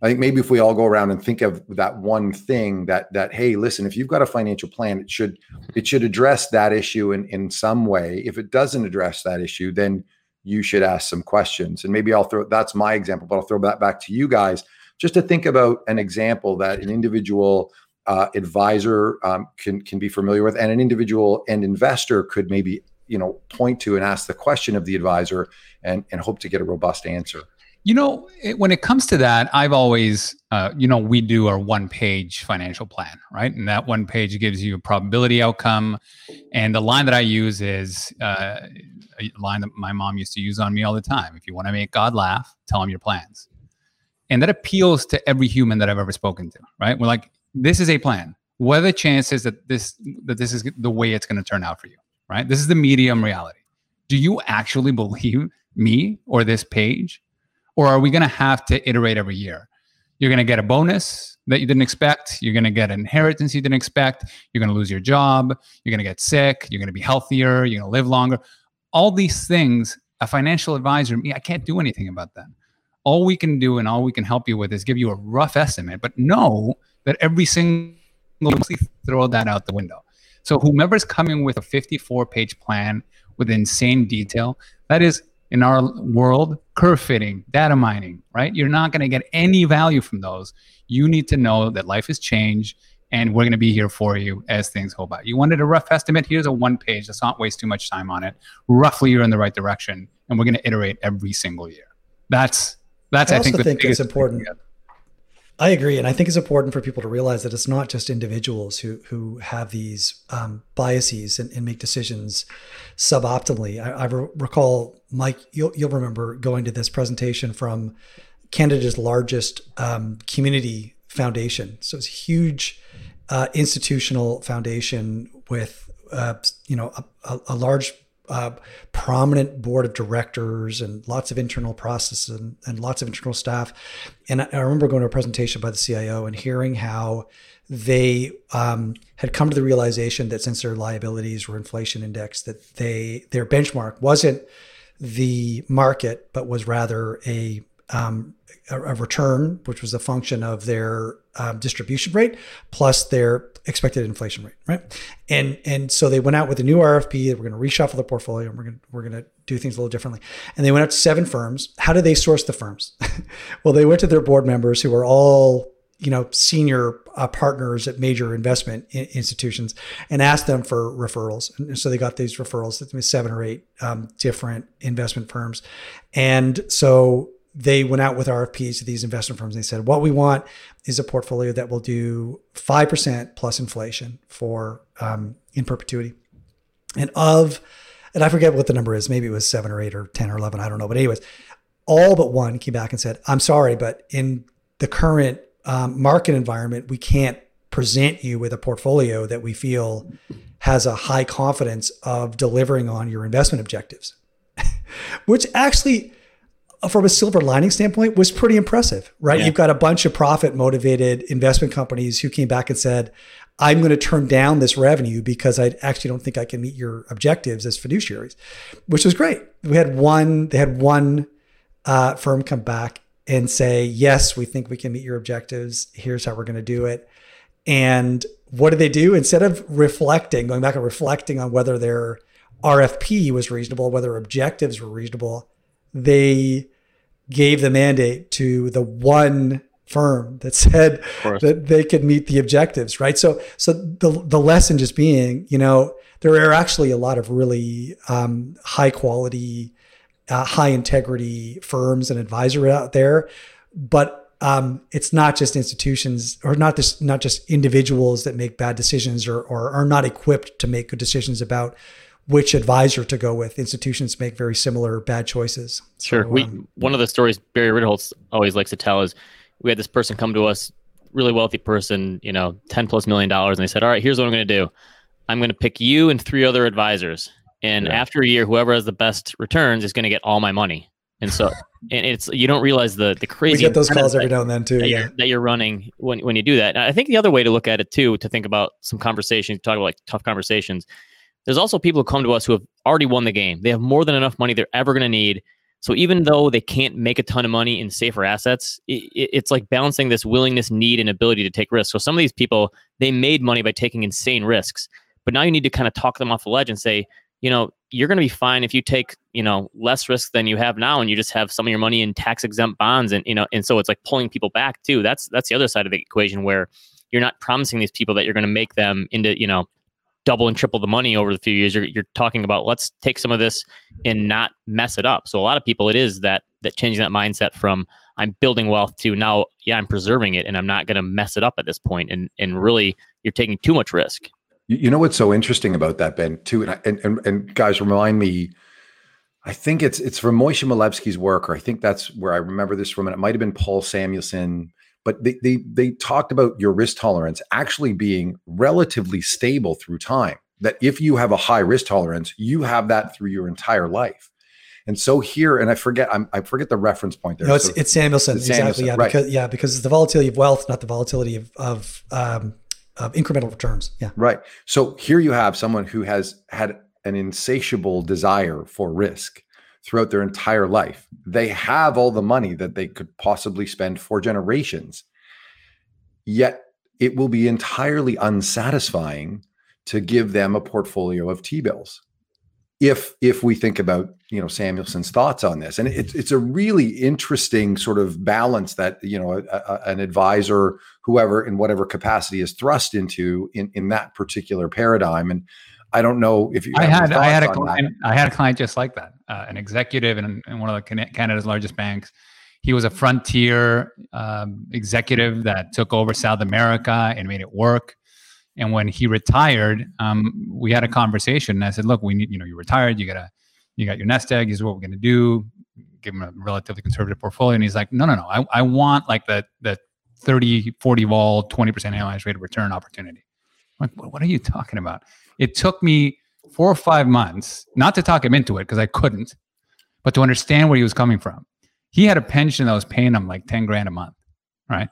I think maybe if we all go around and think of that one thing that that hey, listen, if you've got a financial plan, it should it should address that issue in in some way. If it doesn't address that issue, then you should ask some questions. And maybe I'll throw that's my example, but I'll throw that back to you guys just to think about an example that an individual uh, advisor um, can can be familiar with, and an individual and investor could maybe you know point to and ask the question of the advisor and and hope to get a robust answer. You know, it, when it comes to that, I've always, uh, you know, we do our one page financial plan, right? And that one page gives you a probability outcome. And the line that I use is uh, a line that my mom used to use on me all the time. If you want to make God laugh, tell him your plans. And that appeals to every human that I've ever spoken to, right? We're like, this is a plan. What are the chances that this that this is the way it's going to turn out for you? Right? This is the medium reality. Do you actually believe me or this page? Or are we going to have to iterate every year? You're going to get a bonus that you didn't expect. You're going to get an inheritance you didn't expect. You're going to lose your job. You're going to get sick. You're going to be healthier. You're going to live longer. All these things, a financial advisor, me, I can't do anything about that All we can do and all we can help you with is give you a rough estimate, but know that every single throw that out the window. So whomever's coming with a 54 page plan with insane detail, that is in our world curve fitting, data mining, right? You're not going to get any value from those. You need to know that life has changed and we're going to be here for you as things go by. You wanted a rough estimate? Here's a one page. Let's not waste too much time on it. Roughly, you're in the right direction, and we're going to iterate every single year. That's that's I, I think, think it's important. I agree, and I think it's important for people to realize that it's not just individuals who who have these um, biases and, and, make decisions suboptimally. I, I re- recall, Mike, you'll you'll remember going to this presentation from Canada's largest um, community foundation. So it's a huge uh, institutional foundation with uh, you know a, a large uh, prominent board of directors and lots of internal processes and, and, lots of internal staff. And I, I, remember going to a presentation by the CIO and hearing how they um, had come to the realization that since their liabilities were inflation indexed, that they their benchmark wasn't the market, but was rather a um, a, a, return, which was a function of their um, distribution rate plus their expected inflation rate, right? And and so they went out with a new RFP. We're going to reshuffle the portfolio, and we're going to, we're going to do things a little differently. And they went out to seven firms. How did they source the firms? well, they went to their board members who were all you know senior uh, partners at major investment institutions and asked them for referrals. And so they got these referrals. Seven or eight um, different investment firms, and so they went out with RFPs to these investment firms. They said, what we want is a portfolio that will do 5% plus inflation for um, in perpetuity. And of, and I forget what the number is, maybe it was seven or eight or 10 or 11, I don't know. But, anyways, all but one came back and said, I'm sorry, but in the current um, market environment, we can't present you with a portfolio that we feel has a high confidence of delivering on your investment objectives, which actually, from a silver lining standpoint was pretty impressive, right? Yeah. You've got a bunch of profit motivated investment companies who came back and said, I'm going to turn down this revenue because I actually don't think I can meet your objectives as fiduciaries, which was great. We had one, they had one uh, firm come back and say, yes, we think we can meet your objectives. Here's how we're going to do it. And what did they do? Instead of reflecting, going back and reflecting on whether their RFP was reasonable, whether objectives were reasonable, they gave the mandate to the one firm that said that they could meet the objectives, right? So, so the the lesson just being, you know, there are actually a lot of really um, high quality uh, high integrity firms and advisor out there, but um, it's not just institutions or not just not just individuals that make bad decisions or, or are not equipped to make good decisions about which advisor to go with. Institutions make very similar bad choices. Sure. So, we um, one of the stories Barry Ritholtz always likes to tell is we had this person come to us, really wealthy person, you know, ten plus million dollars, and they said, "All right, here's what I'm going to do. I'm going to pick you and three other advisors, and yeah. after a year, whoever has the best returns is going to get all my money." And so, and it's you don't realize the the crazy. We get those calls every now and then too. That, yeah. you're, that you're running when when you do that. And I think the other way to look at it too, to think about some conversations, talk about like tough conversations there's also people who come to us who have already won the game. They have more than enough money they're ever going to need. So even though they can't make a ton of money in safer assets, it, it's like balancing this willingness, need, and ability to take risks. So some of these people, they made money by taking insane risks, but now you need to kind of talk them off the ledge and say, you know, you're going to be fine if you take, you know, less risk than you have now, and you just have some of your money in tax exempt bonds, and you know, and so it's like pulling people back too. That's that's the other side of the equation where you're not promising these people that you're going to make them into, you know, double and triple the money over the few years. You're, you're talking about let's take some of this and not mess it up. So a lot of people, it is that that changing that mindset from I'm building wealth to now, yeah, I'm preserving it and I'm not going to mess it up at this point. And and really, you're taking too much risk. You know what's so interesting about that, Ben? Too, and and and, and guys, remind me. I think it's it's from Moshe Milevsky's work, or I think that's where I remember this from, and it might have been Paul Samuelson but they, they they talked about your risk tolerance actually being relatively stable through time that if you have a high risk tolerance you have that through your entire life. And so here and i forget I'm, i forget the reference point there. No it's, so, it's samuelson. it's exactly samuelson, yeah right. because yeah because it's the volatility of wealth not the volatility of of, um, of incremental returns yeah. Right. So here you have someone who has had an insatiable desire for risk throughout their entire life. They have all the money that they could possibly spend for generations. Yet it will be entirely unsatisfying to give them a portfolio of T-bills. If if we think about you know Samuelson's thoughts on this, and it's it's a really interesting sort of balance that you know a, a, an advisor, whoever in whatever capacity, is thrust into in in that particular paradigm. And I don't know if you. I had I had a client, I had a client just like that, uh, an executive in, in one of the Canada's largest banks. He was a frontier um, executive that took over South America and made it work. And when he retired, um, we had a conversation. And I said, "Look, we need you know you retired. You gotta you got your nest egg. Is what we're gonna do. Give him a relatively conservative portfolio." And he's like, "No, no, no. I, I want like the the 30, 40 vol, 20% annualized rate of return opportunity." I'm like, what are you talking about? It took me four or five months, not to talk him into it because I couldn't, but to understand where he was coming from. He had a pension that was paying him like 10 grand a month, right?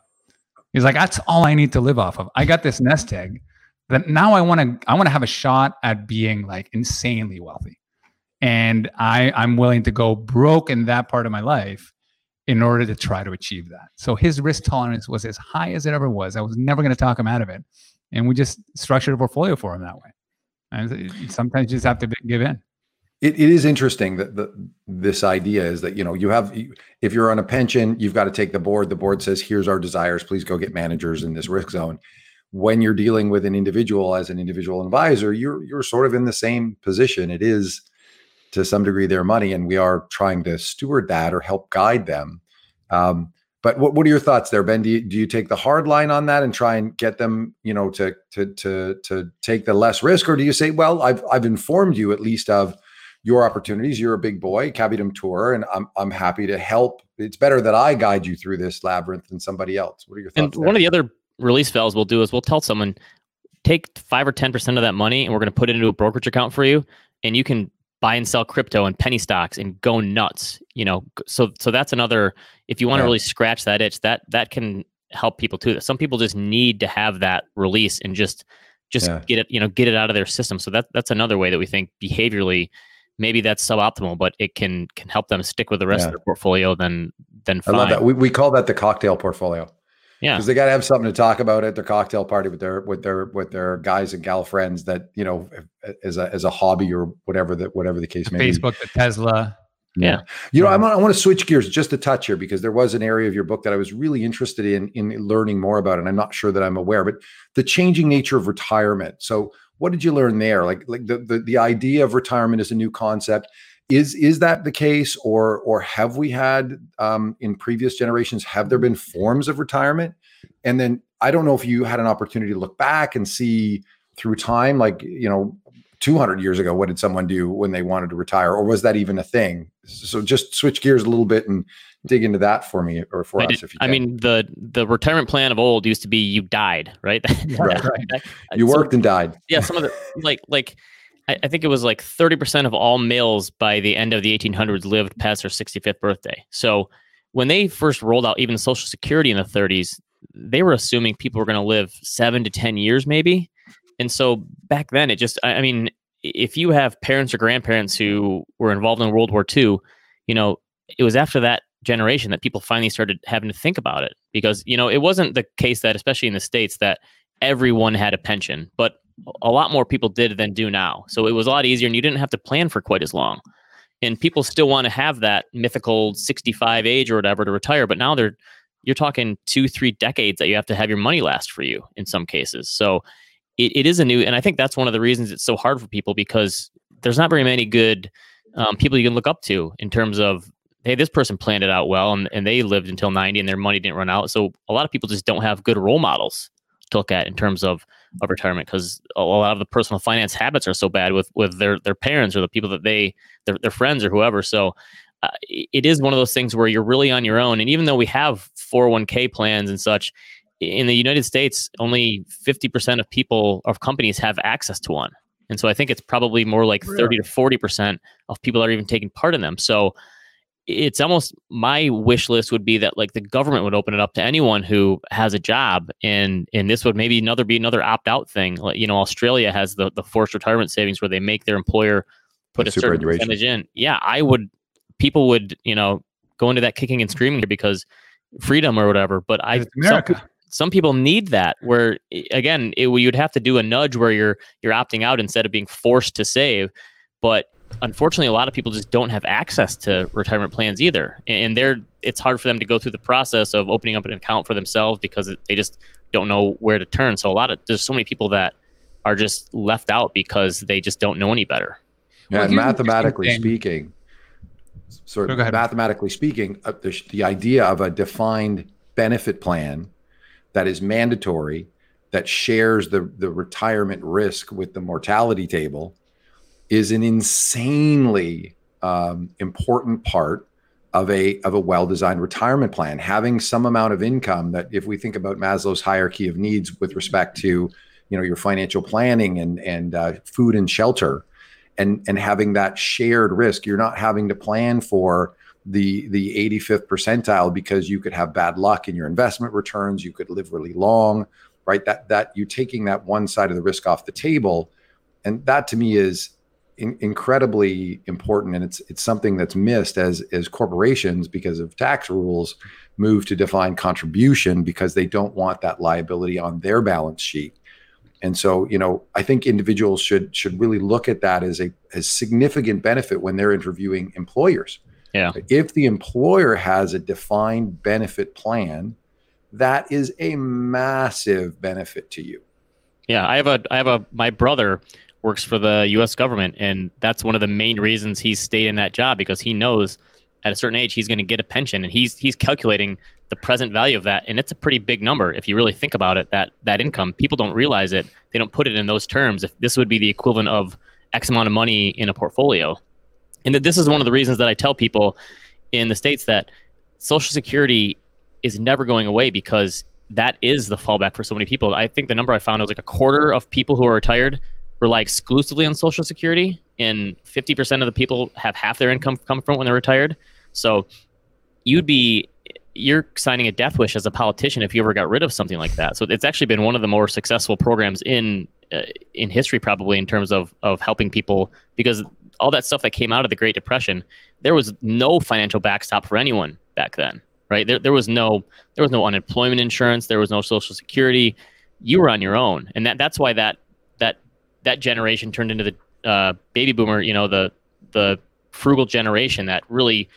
He's like, that's all I need to live off of. I got this nest egg that now I want to, I want to have a shot at being like insanely wealthy. And I, I'm willing to go broke in that part of my life in order to try to achieve that. So his risk tolerance was as high as it ever was. I was never going to talk him out of it. And we just structured a portfolio for him that way. And sometimes you just have to give in. It, it is interesting that the, this idea is that you know you have if you're on a pension you've got to take the board. The board says here's our desires. Please go get managers in this risk zone. When you're dealing with an individual as an individual advisor you're you're sort of in the same position. It is to some degree their money and we are trying to steward that or help guide them. Um, but what, what are your thoughts there, Ben? Do you, do you take the hard line on that and try and get them, you know, to to to to take the less risk, or do you say, well, I've I've informed you at least of your opportunities. You're a big boy, caveat emptor, and I'm I'm happy to help. It's better that I guide you through this labyrinth than somebody else. What are your thoughts? And there? one of the other release fells we'll do is we'll tell someone take five or ten percent of that money, and we're going to put it into a brokerage account for you, and you can buy and sell crypto and penny stocks and go nuts you know so so that's another if you want to yeah. really scratch that itch that that can help people too some people just need to have that release and just just yeah. get it you know get it out of their system so that that's another way that we think behaviorally maybe that's suboptimal but it can can help them stick with the rest yeah. of their portfolio then than fine. i love that we, we call that the cocktail portfolio yeah, because they got to have something to talk about at their cocktail party with their with their with their guys and gal friends that you know as a as a hobby or whatever that whatever the case the may Facebook, be. the Tesla. Yeah. You know, I want, I want to switch gears just a touch here because there was an area of your book that I was really interested in in learning more about, and I'm not sure that I'm aware. But the changing nature of retirement. So, what did you learn there? Like, like the the, the idea of retirement is a new concept is is that the case, or or have we had um, in previous generations? Have there been forms of retirement? And then I don't know if you had an opportunity to look back and see through time, like you know, 200 years ago, what did someone do when they wanted to retire, or was that even a thing? So just switch gears a little bit and dig into that for me or for I us did- if you I mean, the the retirement plan of old used to be you died, right? Right, right. Uh, you So- worked and died. yeah, some of the like like I, I think it was like thirty percent of all males by the end of the 1800s lived past their 65th birthday. So when they first rolled out even Social Security in the 30s, they were assuming people were going to live seven to ten years, maybe. And so back then, it just I, mean, if you have parents or grandparents who were involved in World War II, you know, it was after that generation that people finally started having to think about it because you know it wasn't the case that especially in the states that everyone had a pension but a lot more people did than do now. So it was a lot easier and you didn't have to plan for quite as long. And people still want to have that mythical 65 age or whatever to retire but now they're you're talking two three decades that you have to have your money last for you in some cases. So it, it is a new and i think that's one of the reasons it's so hard for people because there's not very many good um, people you can look up to in terms of hey this person planned it out well and, and they lived until 90 and their money didn't run out. So a lot of people just don't have good role models to look at in terms of, of retirement because a lot of the personal finance habits are so bad with with their their parents or the people that they their, their friends or whoever. So uh, it is one of those things where you're really on your own. And even though we have 401k plans and such in the united states only 50% of people of companies have access to one. And so i think it's probably more like 30 to 40% of people are even taking part in them. So it's almost my wish list would be that like the government would open it up to anyone who has a job and and this would maybe another be another opt out thing. Like you know australia has the the forced retirement savings where they make their employer put a certain Superannuation. percentage in. Yeah i would people would you know go into that kicking and screaming because freedom or whatever but i It's some, America. Some people need that where again it, you'd have to do a nudge where you're you're opting out instead of being forced to save but unfortunately a lot of people just don't have access to retirement plans either and they're it's hard for them to go through the process of opening up an account for themselves because they just don't know where to turn. So a lot of there's so many people that are just left out because they just don't know any better. Yeah, Well, and here's an interesting mathematically speaking, sort No, of go ahead. mathematically speaking, uh, the, the idea of a defined benefit plan that is mandatory, that shares the, the retirement risk with the mortality table, is an insanely um, important part of a of a well-designed retirement plan. Having some amount of income that, if we think about Maslow's hierarchy of needs with respect to, you know, your financial planning and and uh, food and shelter, and and having that shared risk you're not having to plan for the the 85th percentile because you could have bad luck in your investment returns you could live really long right that that you taking that one side of the risk off the table and that to me is in, incredibly important and it's it's something that's missed as as corporations because of tax rules move to define contribution because they don't want that liability on their balance sheet and so, you know, I think individuals should should really look at that as a as significant benefit when they're interviewing employers. Yeah. If the employer has a defined benefit plan, that is a massive benefit to you. Yeah, I have a I have a my brother works for the US government and that's one of the main reasons he's stayed in that job because he knows at a certain age he's going to get a pension and he's he's calculating the present value of that and it's a pretty big number if you really think about it that that income people don't realize it they don't put it in those terms if this would be the equivalent of x amount of money in a portfolio and that this is one of the reasons that I tell people in the states that social security is never going away because that is the fallback for so many people. I think the number I found was like a quarter of people who are retired rely exclusively on social security and 50% of the people have half their income come from when they're retired. So you'd be you're signing a death wish as a politician if you ever got rid of something like that. So it's actually been one of the more successful programs in uh, in history probably in terms of of helping people because all that stuff that came out of the Great Depression, there was no financial backstop for anyone back then, right? There, there was no there was no unemployment insurance, there was no social security. You were on your own, and that that's why that that that generation turned into the uh, baby boomer, you know, the the frugal generation that really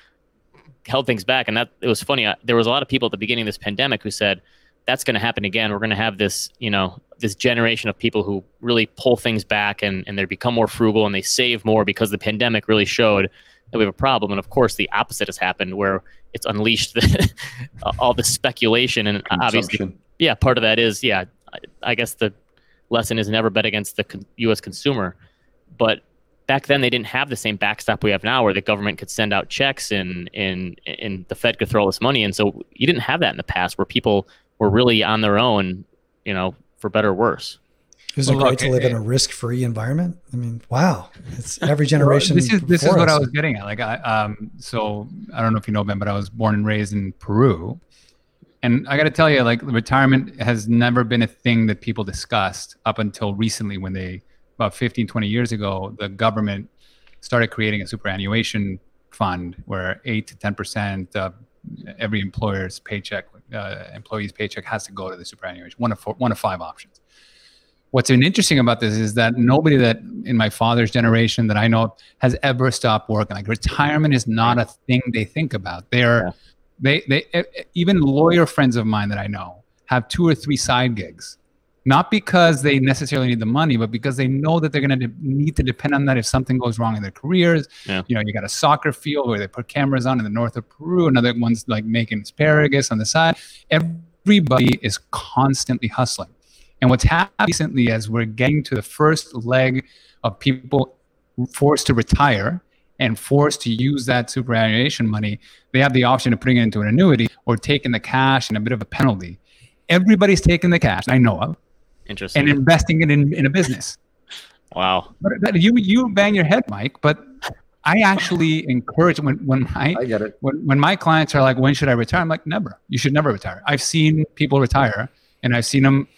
held things back. And that it was funny. I, there was a lot of people at the beginning of this pandemic who said that's going to happen again. We're going to have this, you know, this generation of people who really pull things back and, and they become more frugal and they save more because the pandemic really showed that we have a problem. And of course, the opposite has happened where it's unleashed the, all the speculation and obviously, yeah, part of that is yeah. I, I guess the lesson is never bet against the con- U.S. consumer, but back then they didn't have the same backstop we have now where the government could send out checks and and and the fed could throw all this money and so you didn't have that in the past where people were really on their own you know for better or worse isn't well, it great to live it, in a risk-free environment? I mean, wow! It's every generation. this is this is what. I was getting at. Like, I um, so I don't know if you know Ben, but I was born and raised in Peru, and I got to tell you, like, retirement has never been a thing that people discussed up until recently, when they about 15, 20 years ago, the government started creating a superannuation fund where eight to ten percent of every employer's paycheck, uh, employee's paycheck, has to go to the superannuation. One of four, one of five options what's been interesting about this is that nobody that in my father's generation that I know has ever stopped working. Like retirement is not a thing they think about. They're yeah. they they even lawyer friends of mine that I know have two or three side gigs. Not because they necessarily need the money, but because they know that they're going to de- need to depend on that if something goes wrong in their careers. Yeah. You know, you got a soccer field where they put cameras on in the north of Peru. Another one's like making asparagus on the side. Everybody is constantly hustling. And what's happened recently as we're getting to the first leg of people forced to retire and forced to use that superannuation money, they have the option of putting it into an annuity or taking the cash and a bit of a penalty. Everybody's taking the cash I know of, interesting, and investing it in, in a business. Wow. But, but you you bang your head, Mike. But I actually encourage when when my I get it. When when my clients are like, when should I retire? I'm like, never. You should never retire. I've seen people retire, and I've seen them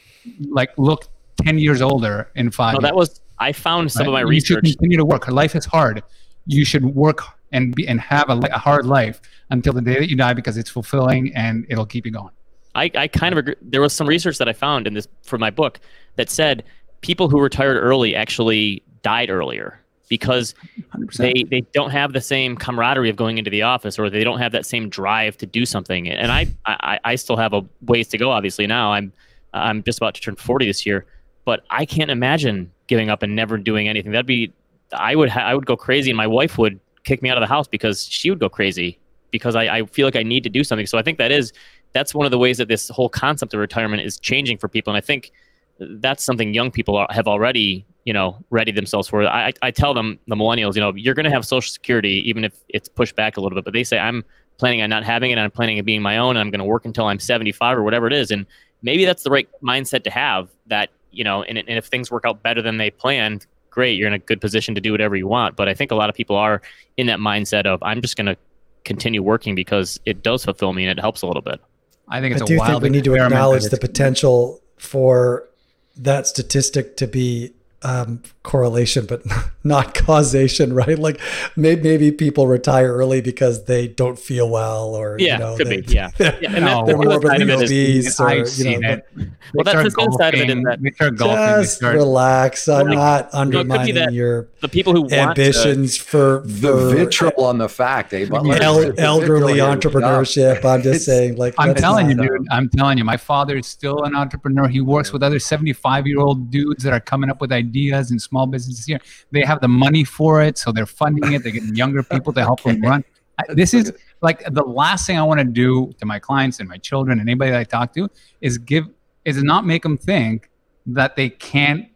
like look 10 years older in five no, that was i found some right? of my you research should continue to work life is hard you should work and be and have a, a, hard life until the day that you die because it's fulfilling and it'll keep you going i, I kind of agree there was some research that i found in this for my book that said people who retired early actually died earlier because 100%. they they don't have the same camaraderie of going into the office or they don't have that same drive to do something and i i, I still have a ways to go obviously now i'm I'm just about to turn 40 this year, but I can't imagine giving up and never doing anything. That'd be, I would, ha- I would go crazy, and my wife would kick me out of the house because she would go crazy because I, I feel like I need to do something. So I think that is, that's one of the ways that this whole concept of retirement is changing for people, and I think that's something young people are, have already, you know, ready themselves for. I, I tell them, the millennials, you know, you're going to have Social Security even if it's pushed back a little bit, but they say I'm planning on not having it. I'm planning on being my own. And I'm going to work until I'm 75 or whatever it is. And maybe that's the right mindset to have that you know and, and if things work out better than they planned great you're in a good position to do whatever you want but i think a lot of people are in that mindset of i'm just going to continue working because it does fulfill me and it helps a little bit. I think it's I do think we need to acknowledge the potential for that statistic to be um, correlation, but not causation, right? Like maybe, maybe people retire early because they don't feel well, or yeah, you know, could they, be, yeah, they're, yeah. And no, they're morbidly obese, or I've you know. It. Well, that's the golfing, side of it. In that just relax. I'm well, not undermining that, your the people who ambitions to, for, for the vitriol on the fact, eh? But el- elderly entrepreneurship. I'm just saying, like I'm telling you, dude. I'm telling you, my father is still an entrepreneur. He works with other 75 year old dudes that are coming up with ideas and small businesses here. They have the money for it, so they're funding it. They're getting younger people to help them run. This is like the last thing I want to do to my clients and my children and anybody that I talk to is give is not make them think that they can't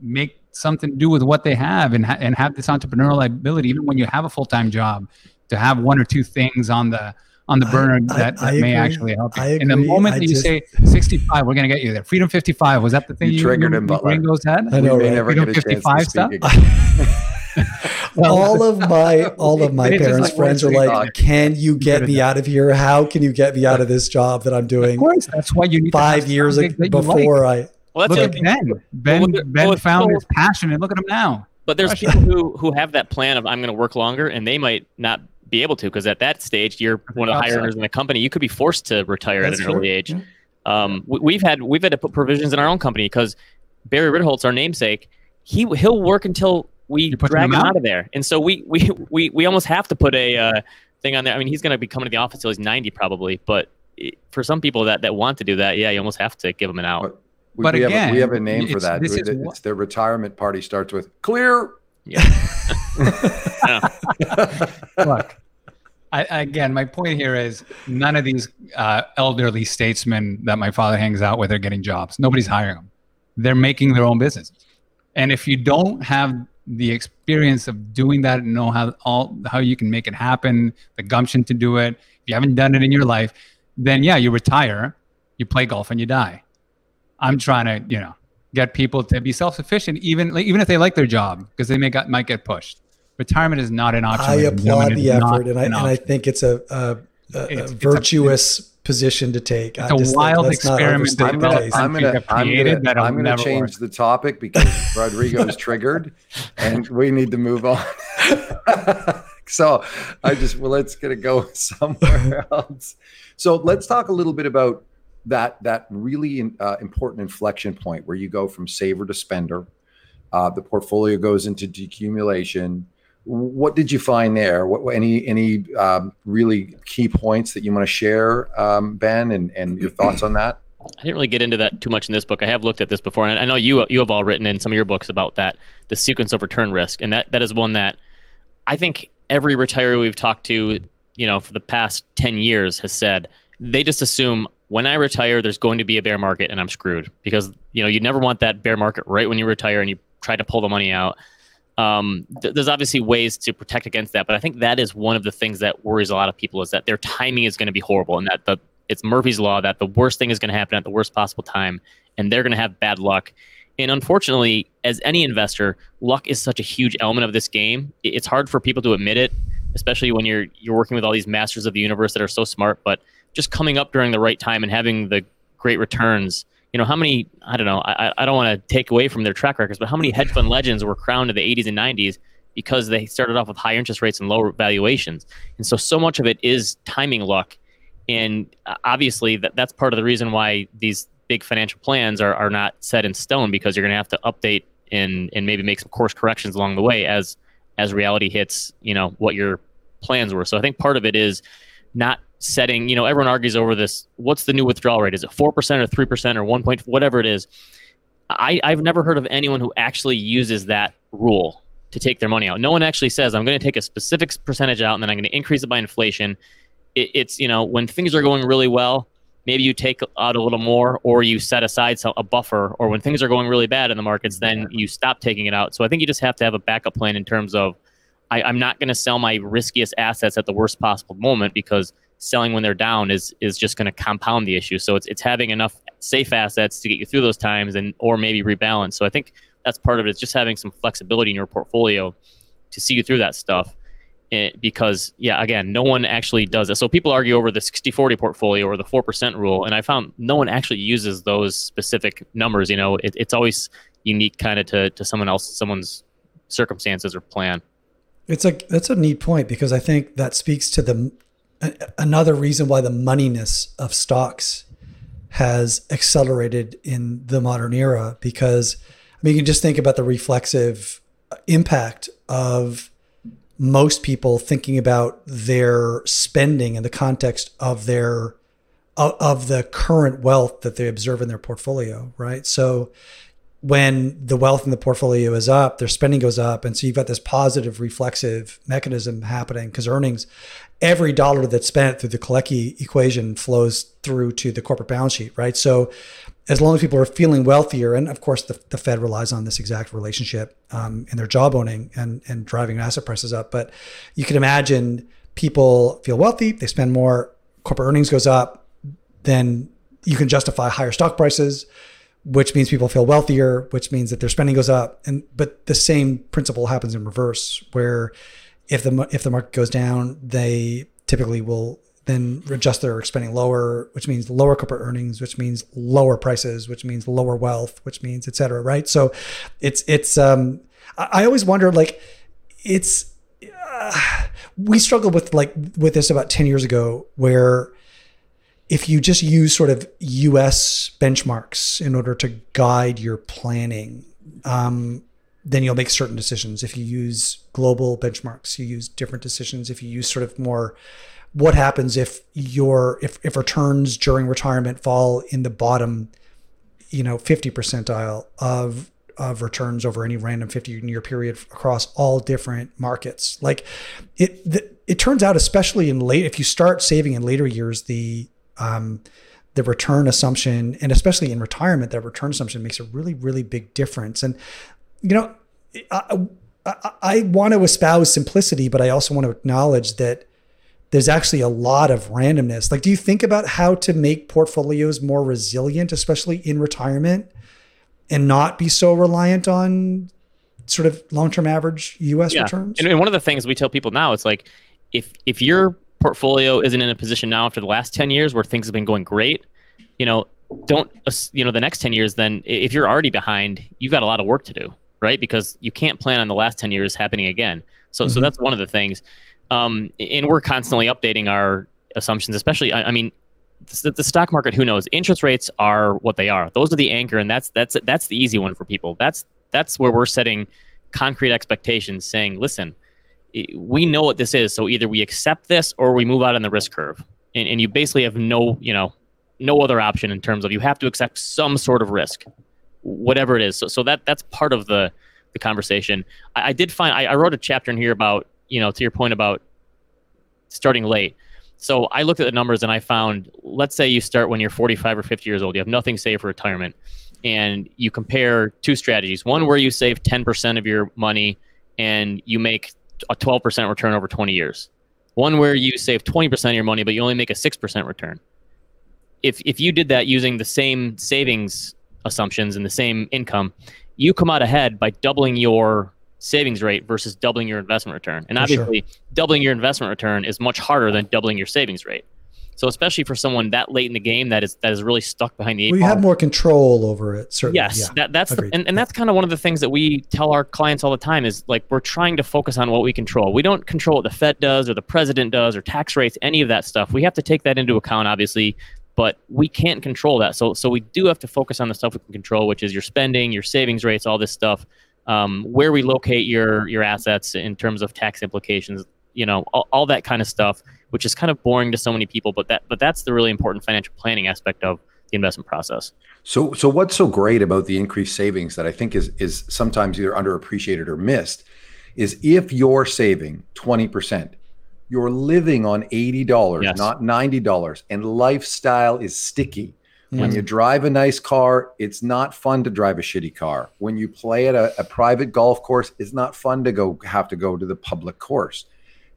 make something to do with what they have and ha- and have this entrepreneurial ability even when you have a full-time job to have one or two things on the on the burner I, that, I, that may actually help you. In the moment that you just, say 65, we're going to get you there. Freedom 55, was that the thing you, you triggered him, Butler? Ringo's head? I know, right? Freedom 55 stuff? well, all of my all of my parents' like friends are like, "Can you get me out of here? How can you get me out of this job that I'm doing?" Of course, that's why you need five years before like. I. Well, that's look at Ben. Ben, well, Ben well, found his passion, and look at him now. But there's people who who have that plan of I'm going to work longer, and they might not be able to because at that stage you're one of the higher earners in the company. You could be forced to retire That's at an true. early age. Yeah. Um, we, have had we've had to put provisions in our own company because Barry Ritholtz, our namesake, he he'll work until we drag him out? out? of there, and so we we we we almost have to put a uh, thing on there. I mean, he's going to be coming to the office till he's ninety probably, but for some people that that want to do that, yeah, you almost have to give him an out. But, we, but we again, have a, we have a name for that. It's, it's, the retirement party starts with clear Yeah. Look, I, again, my point here is none of these uh, elderly statesmen that my father hangs out with are getting jobs. Nobody's hiring them. They're making their own business. And if you don't have the experience of doing that and know how all how you can make it happen, the gumption to do it, if you haven't done it in your life, then yeah, you retire, you play golf, and you die. I'm trying to, you know, get people to be self-sufficient, even even if they like their job, because they may got, might get pushed. Retirement is not an option. I applaud the effort, and I and I think it's a, a, a, it's, a virtuous it's position to take. It's I a wild experiment I'm gonna, I'm gonna, I'm gonna, I'm gonna change work. the topic because Rodrigo is triggered, and we need to move on. so I just well, let's get it go somewhere else. So let's talk a little bit about that that really uh, important inflection point where you go from saver to spender. Uh, the portfolio goes into decumulation. What did you find there? What any any um, really key points that you want to share, um, Ben, and and your thoughts on that? I didn't really get into that too much in this book. I have looked at this before, and I know you you have all written in some of your books about that the sequence of return risk, and that that is one that I think every retiree we've talked to, you know, for the past ten years has said they just assume when I retire, there's going to be a bear market and I'm screwed because you know you never want that bear market right when you retire and you try to pull the money out. Um, th- there's obviously ways to protect against that, but I think that is one of the things that worries a lot of people is that their timing is going to be horrible and that the it's Murphy's law that the worst thing is going to happen at the worst possible time, and they're going to have bad luck. And unfortunately, as any investor, luck is such a huge element of this game. It's hard for people to admit it, especially when you're you're working with all these masters of the universe that are so smart. But just coming up during the right time and having the great returns you know, how many, I don't know, I, I don't want to take away from their track records, but how many hedge fund legends were crowned in the 80s and 90s because they started off with high interest rates and lower valuations? And so, so much of it is timing luck. And uh, obviously, that, that's part of the reason why these big financial plans are, are not set in stone because you're going to have to update and, and maybe make some course corrections along the way as as reality hits, you know, what your plans were. So I think part of it is not setting, you know, everyone argues over this. What's the new withdrawal rate? Is it 4% or 3% or 1 point, whatever it is? I, I've never heard of anyone who actually uses that rule to take their money out. No one actually says, I'm going to take a specific percentage out and then I'm going to increase it by inflation. It, it's, you know, when things are going really well, maybe you take out a little more or you set aside some, a buffer. Or when things are going really bad in the markets, then you stop taking it out. So I think you just have to have a backup plan in terms of, I, I'm not going to sell my riskiest assets at the worst possible moment because selling when they're down is is just going to compound the issue. So it's it's having enough safe assets to get you through those times and or maybe rebalance. So I think that's part of it. It's just having some flexibility in your portfolio to see you through that stuff. It, eh, because yeah, again, no one actually does it. So people argue over the 60-40 portfolio or the 4% rule, and I found no one actually uses those specific numbers. You know, it, it's always unique kind of to, to someone else, someone's circumstances or plan. It's a that's a neat point because I think that speaks to the another reason why the moneyness of stocks has accelerated in the modern era because I mean you can just think about the reflexive impact of most people thinking about their spending in the context of their of the current wealth that they observe in their portfolio, right? So when the wealth in the portfolio is up, their spending goes up. And so you've got this positive reflexive mechanism happening because earnings, every dollar that's spent through the Kalecki equation flows through to the corporate balance sheet, right? So as long as people are feeling wealthier, and of course the, the Fed relies on this exact relationship um, in their jawboning and, and driving asset prices up. But you can imagine people feel wealthy, they spend more, corporate earnings goes up, then you can justify higher stock prices which means people feel wealthier, which means that their spending goes up. And but the same principle happens in reverse, where if the if the market goes down, they typically will then adjust their spending lower, which means lower corporate earnings, which means lower prices, which means lower wealth, which means et cetera. Right. So it's it's um I, always wonder like it's uh, we struggled with like with this about 10 years ago where if you just use sort of US benchmarks in order to guide your planning, um, then you'll make certain decisions. If you use global benchmarks, you use different decisions. If you use sort of more, what happens if your if, if returns during retirement fall in the bottom, you know, 50 percentile of of returns over any random 50 year period across all different markets. Like it, the, it turns out, especially in late, if you start saving in later years, the um, the return assumption, and especially in retirement, that return assumption makes a really, really big difference. And you know, I, I, I want to espouse simplicity, but I also want to acknowledge that there's actually a lot of randomness. Like, do you think about how to make portfolios more resilient, especially in retirement, and not be so reliant on sort of long-term average U.S. Yeah. returns? And, and one of the things we tell people now is like, if if your portfolio isn't in a position now after the last 10 years where things have been going great, you know, don't you know the next 10 years then if you're already behind, you've got a lot of work to do, right? Because you can't plan on the last 10 years happening again. So Mm-hmm. so that's one of the things. Um, and we're constantly updating our assumptions, especially I, I mean the, the stock market who knows interest rates are what they are those are the anchor and that's that's that's the easy one for people that's that's where we're setting concrete expectations saying listen we know what this is so either we accept this or we move out on the risk curve and, and you basically have no you know no other option in terms of you have to accept some sort of risk whatever it is so, so that that's part of the the conversation i, I did find I, I wrote a chapter in here about you know to your point about starting late so I looked at the numbers and I found, let's say you start when you're 45 or 50 years old, you have nothing saved for retirement, and you compare two strategies. One where you save 10% of your money and you make a 12% return over 20 years. One where you save 20% of your money, but you only make a 6% return. If, if you did that using the same savings assumptions and the same income, you come out ahead by doubling your savings rate versus doubling your investment return. And For sure. obviously, doubling your investment return is much harder than doubling your savings rate. So especially for someone that late in the game that is that is really stuck behind the eight well, you ball. have more control over it, certainly. Yes, Yeah. that that's the, and, and that's kind of one of the things that we tell our clients all the time is like we're trying to focus on what we control. We don't control what the Fed does or the president does or tax rates, any of that stuff. We have to take that into account, obviously, but we can't control that. So so we do have to focus on the stuff we can control, which is your spending, your savings rates, all this stuff, um, where we locate your your assets in terms of tax implications, you know, all, all that kind of stuff, which is kind of boring to so many people, but that but that's the really important financial planning aspect of the investment process. So, so what's so great about the increased savings that I think is is sometimes either underappreciated or missed is if you're saving twenty percent, you're living on eighty dollars, Yes. not ninety dollars, and lifestyle is sticky. When you drive a nice car, it's not fun to drive a shitty car. When you play at a, a private golf course, it's not fun to go have to go to the public course.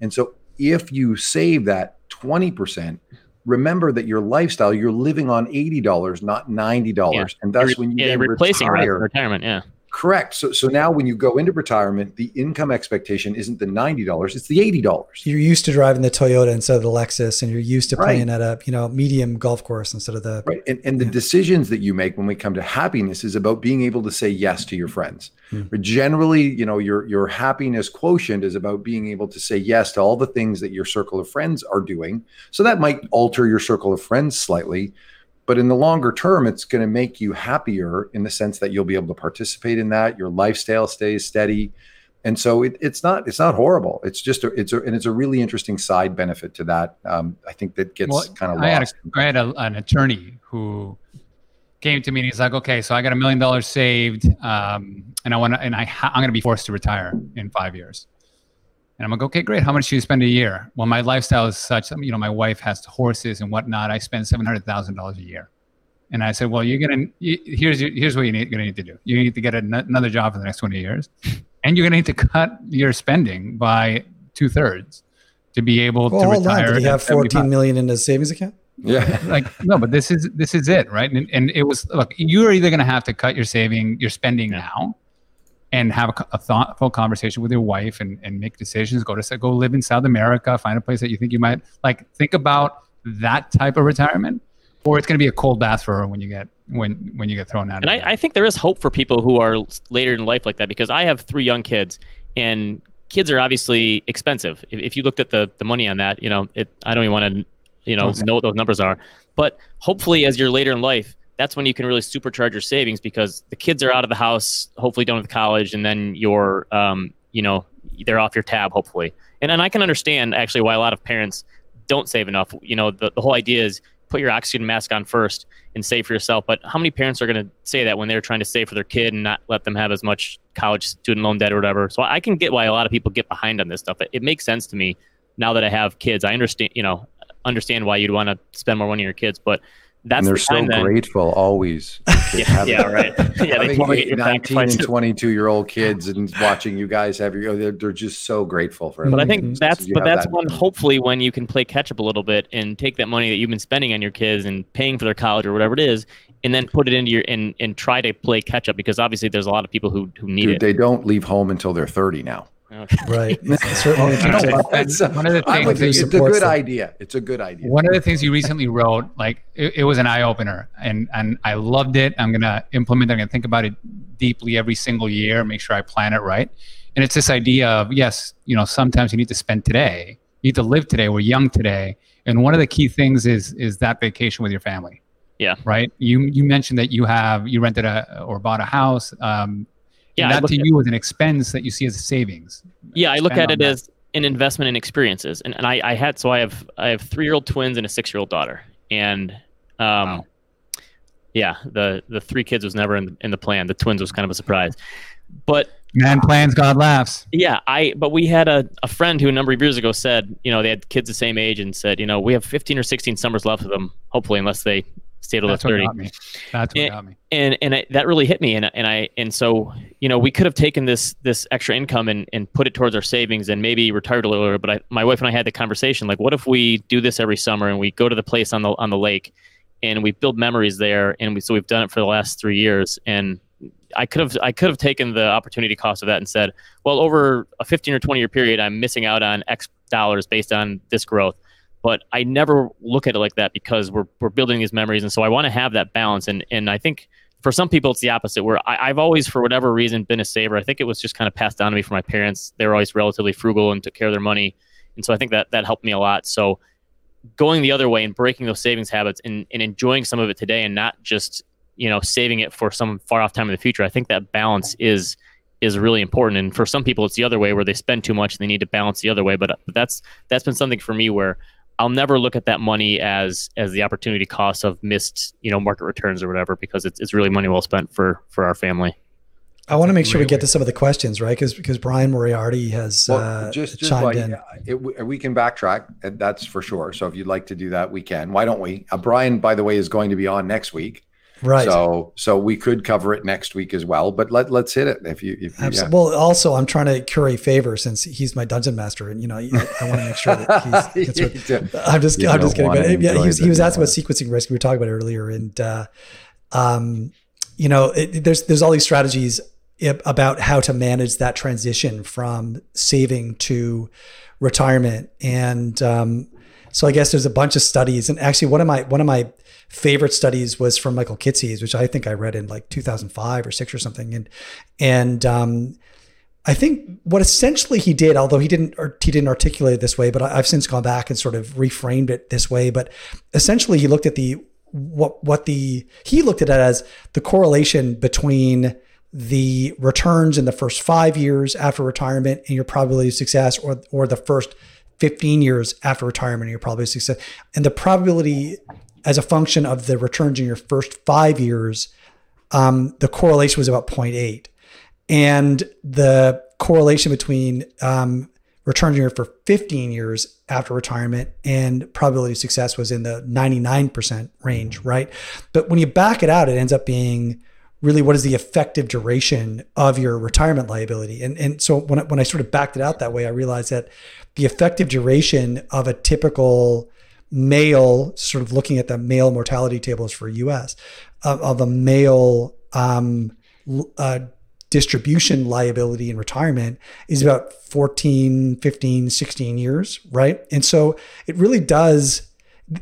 And so, if you save that twenty percent, remember that your lifestyle you're living on eighty dollars, not ninety dollars, and that's when you yeah, replacing retire. retirement. Yeah. Correct. So, so now when you go into retirement, the income expectation isn't the ninety dollars; it's the eighty dollars. You're used to driving the Toyota instead of the Lexus, and you're used to Right. playing at a you know medium golf course instead of the Right. And, and the Yeah. decisions that you make when we come to happiness is about being able to say yes to your friends. Hmm. But generally, you know, your your happiness quotient is about being able to say yes to all the things that your circle of friends are doing. So that might alter your circle of friends slightly. But in the longer term, it's going to make you happier in the sense that you'll be able to participate in that. Your lifestyle stays steady. And so it, it's not it's not horrible. It's just a, it's a and it's a really interesting side benefit to that. Um, I think that gets Well, kind of I had, a, I had a, an attorney who came to me and he's like, okay, so I got a million dollars saved, um, and I want to, and I ha- I'm going to be forced to retire in five years. And I'm like, okay, great. How much do you spend a year? Well, my lifestyle is such, you know, my wife has horses and whatnot. I spend seven hundred thousand dollars a year. And I said, well, you're gonna here's your, here's what you need, gonna need to do. You need to get an- another job for the next 20 years, and you're gonna need to cut your spending by two thirds to be able Well, to hold on. retire. Did he at have 75. 14 million in his savings account? Yeah. like no but this is this is it right and, and it was look you're either going to have to cut your saving your spending Yeah. now and have a, a thoughtful conversation with your wife and, and make decisions go to go live in south america find a place that you think you might like think about that type of retirement or it's going to be a cold bath for her when you get when when you get thrown out And. I, I think there is hope for people who are later in life like that because I have three young kids and kids are obviously expensive. If, if you looked at the, the money on that, you know, it, I don't even want to, you know, Okay. know what those numbers are. But hopefully, as you're later in life, that's when you can really supercharge your savings because the kids are out of the house, hopefully done with college, and then you're, um, you know, they're off your tab, hopefully. And and I can understand actually why a lot of parents don't save enough. You know, the, the whole idea is put your oxygen mask on first and save for yourself. But how many parents are going to say that when they're trying to save for their kid and not let them have as much college student loan debt or whatever? So I can get why a lot of people get behind on this stuff. It, it makes sense to me now that I have kids. I understand, you know, understand why you'd want to spend more money on your kids, but that's and they're the so then- grateful always. Yeah, yeah, right. Yeah, they get 19 and 22 year old kids and watching you guys have your, oh, they're, they're just so grateful for it. But I think that's you but that's that- one hopefully when you can play catch up a little bit and take that money that you've been spending on your kids and paying for their college or whatever it is, and then put it into your and and try to play catch up because obviously there's a lot of people who who need Dude, it. they don't leave home until they're 30 now. Okay. Right. Certainly. You know can take- what? It's, One of the I'm with things It's a good them. idea. It's a good idea. One of the things you recently wrote, like it, it was an eye opener, and and I loved it. I'm gonna implement. it. I'm gonna think about it deeply every single year. Make sure I plan it right. And it's this idea of yes, you know, sometimes you need to spend today. You need to live today. We're young today, and one of the key things is is that vacation with your family. Yeah. Right. You you mentioned that you have you rented a or bought a house. Um, Yeah, and that to you is an expense that you see as a savings. Yeah, I look at it that. as an investment in experiences, and, and I, I had so I have I have three year old twins and a six year old daughter, and um, Wow. yeah, the the three kids was never in the, in the plan. The twins was kind of a surprise, but Man plans, God laughs. yeah, I but we had a, a friend who a number of years ago said, you know, they had kids the same age and said, you know, we have 15 or 16 summers left of them, hopefully, unless they they're That's what 30 got me. That's what And- got me. and and I, that really hit me. And and I and so you know we could have taken this this extra income and, and put it towards our savings and maybe retired a little earlier. But I, my wife and I had the conversation like what if we do this every summer and we go to the place on the on the lake and we build memories there and we so we've done it for the last three years. And I could have I could have taken the opportunity cost of that and said well over a 15 or 20 year period I'm missing out on X dollars based on this growth but I never look at it like that because we're, we're building these memories. And so I want to have that balance. And, and I think for some people, it's the opposite where I, I've always, for whatever reason, been a saver. I think it was just kind of passed down to me from my parents. They were always relatively frugal and took care of their money. And so I think that that helped me a lot. So going the other way and breaking those savings habits and, and enjoying some of it today and not just, you know, saving it for some far off time in the future. I think that balance is, is really important. And for some people, it's the other way where they spend too much and they need to balance the other way. But, but that's, that's been something for me where I'll never look at that money as as the opportunity cost of missed, you know, market returns or whatever, because it's it's really money well spent for for our family. I want to make sure we get to some of the questions, right? Because because Brian Moriarty has Well, uh, just, just chimed like, in. it, we- we can backtrack. That's for sure. So if you'd like to do that, we can. Why don't we? Uh, Brian, by the way, is going to be on next week. Right. So so we could cover it next week as well. But let let's hit it if you if you, yeah. Well, also, I'm trying to curry favor since he's my dungeon master, and you know, I, I want to make sure that he's. What, I'm just, You I'm just kidding. But yeah, he was, he was asking about sequencing risk. We were talking about it earlier, and uh, um, you know, it, there's there's all these strategies about how to manage that transition from saving to retirement, and um, so I guess there's a bunch of studies, and actually, one of my one of my favorite studies was from Michael Kitces, which I think I read in like 2005 or six or something, and and um, I think what essentially he did, although he didn't he didn't articulate it this way, but I've since gone back and sort of reframed it this way. But essentially, he looked at the what what the he looked at it as the correlation between the returns in the first five years after retirement and your probability of success, or or the first 15 years after retirement and your probability of success, and the probability as a function of the returns in your first five years, um, the correlation was about 0.8 and the correlation between um, return year for 15 years after retirement and probability of success was in the 99% range, right? But when you back it out, it ends up being really what is the effective duration of your retirement liability. And, and so when when I sort of backed it out that way, I realized that the effective duration of a typical male, sort of looking at the male mortality tables for US, of, of a male um, uh, distribution liability in retirement is about 14 15 16 years right? And so it really does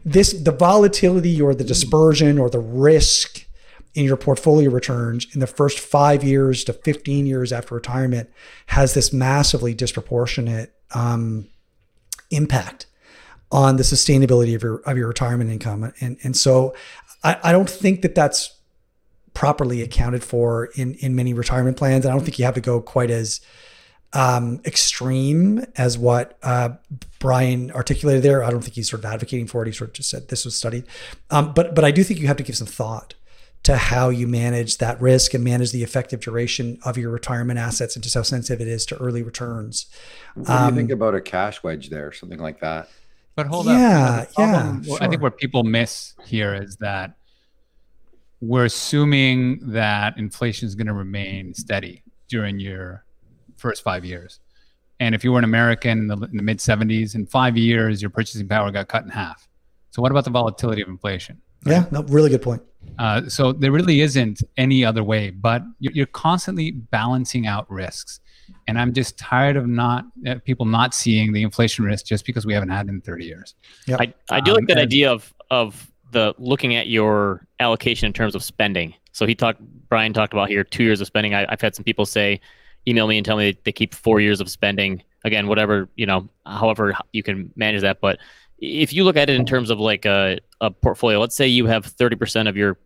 this the volatility or the dispersion or the risk in your portfolio returns in the first five years to 15 years after retirement has this massively disproportionate um, impact on the sustainability of your of your retirement income and and so I, I don't think that that's properly accounted for in in many retirement plans. And I don't think you have to go quite as um, extreme as what uh, Brian articulated there. I don't think he's sort of advocating for it. He sort of just said this was studied, um, but but I do think you have to give some thought to how you manage that risk and manage the effective duration of your retirement assets and just how sensitive it is to early returns. What do you think um, about a cash wedge there, something like that? But hold yeah, up. Yeah, sure. I think what people miss here is that we're assuming that inflation is going to remain steady during your first five years. And if you were an American in the, in the mid 70s, in five years, your purchasing power got cut in half. So, what about the volatility of inflation? Right? Yeah, no, really good point. Uh, so, there really isn't any other way, but you're, you're constantly balancing out risks. And I'm just tired of not uh, people not seeing the inflation risk just because we haven't had it in 30 years. Yeah, I, I do um, like that and, idea of of the looking at your allocation in terms of spending. So he talked, Brian talked about here two years of spending. I, have had some people say, email me and tell me they keep four years of spending. Again, whatever you know, however you can manage that. But if you look at it in terms of like a, a portfolio, let's say you have thirty percent of your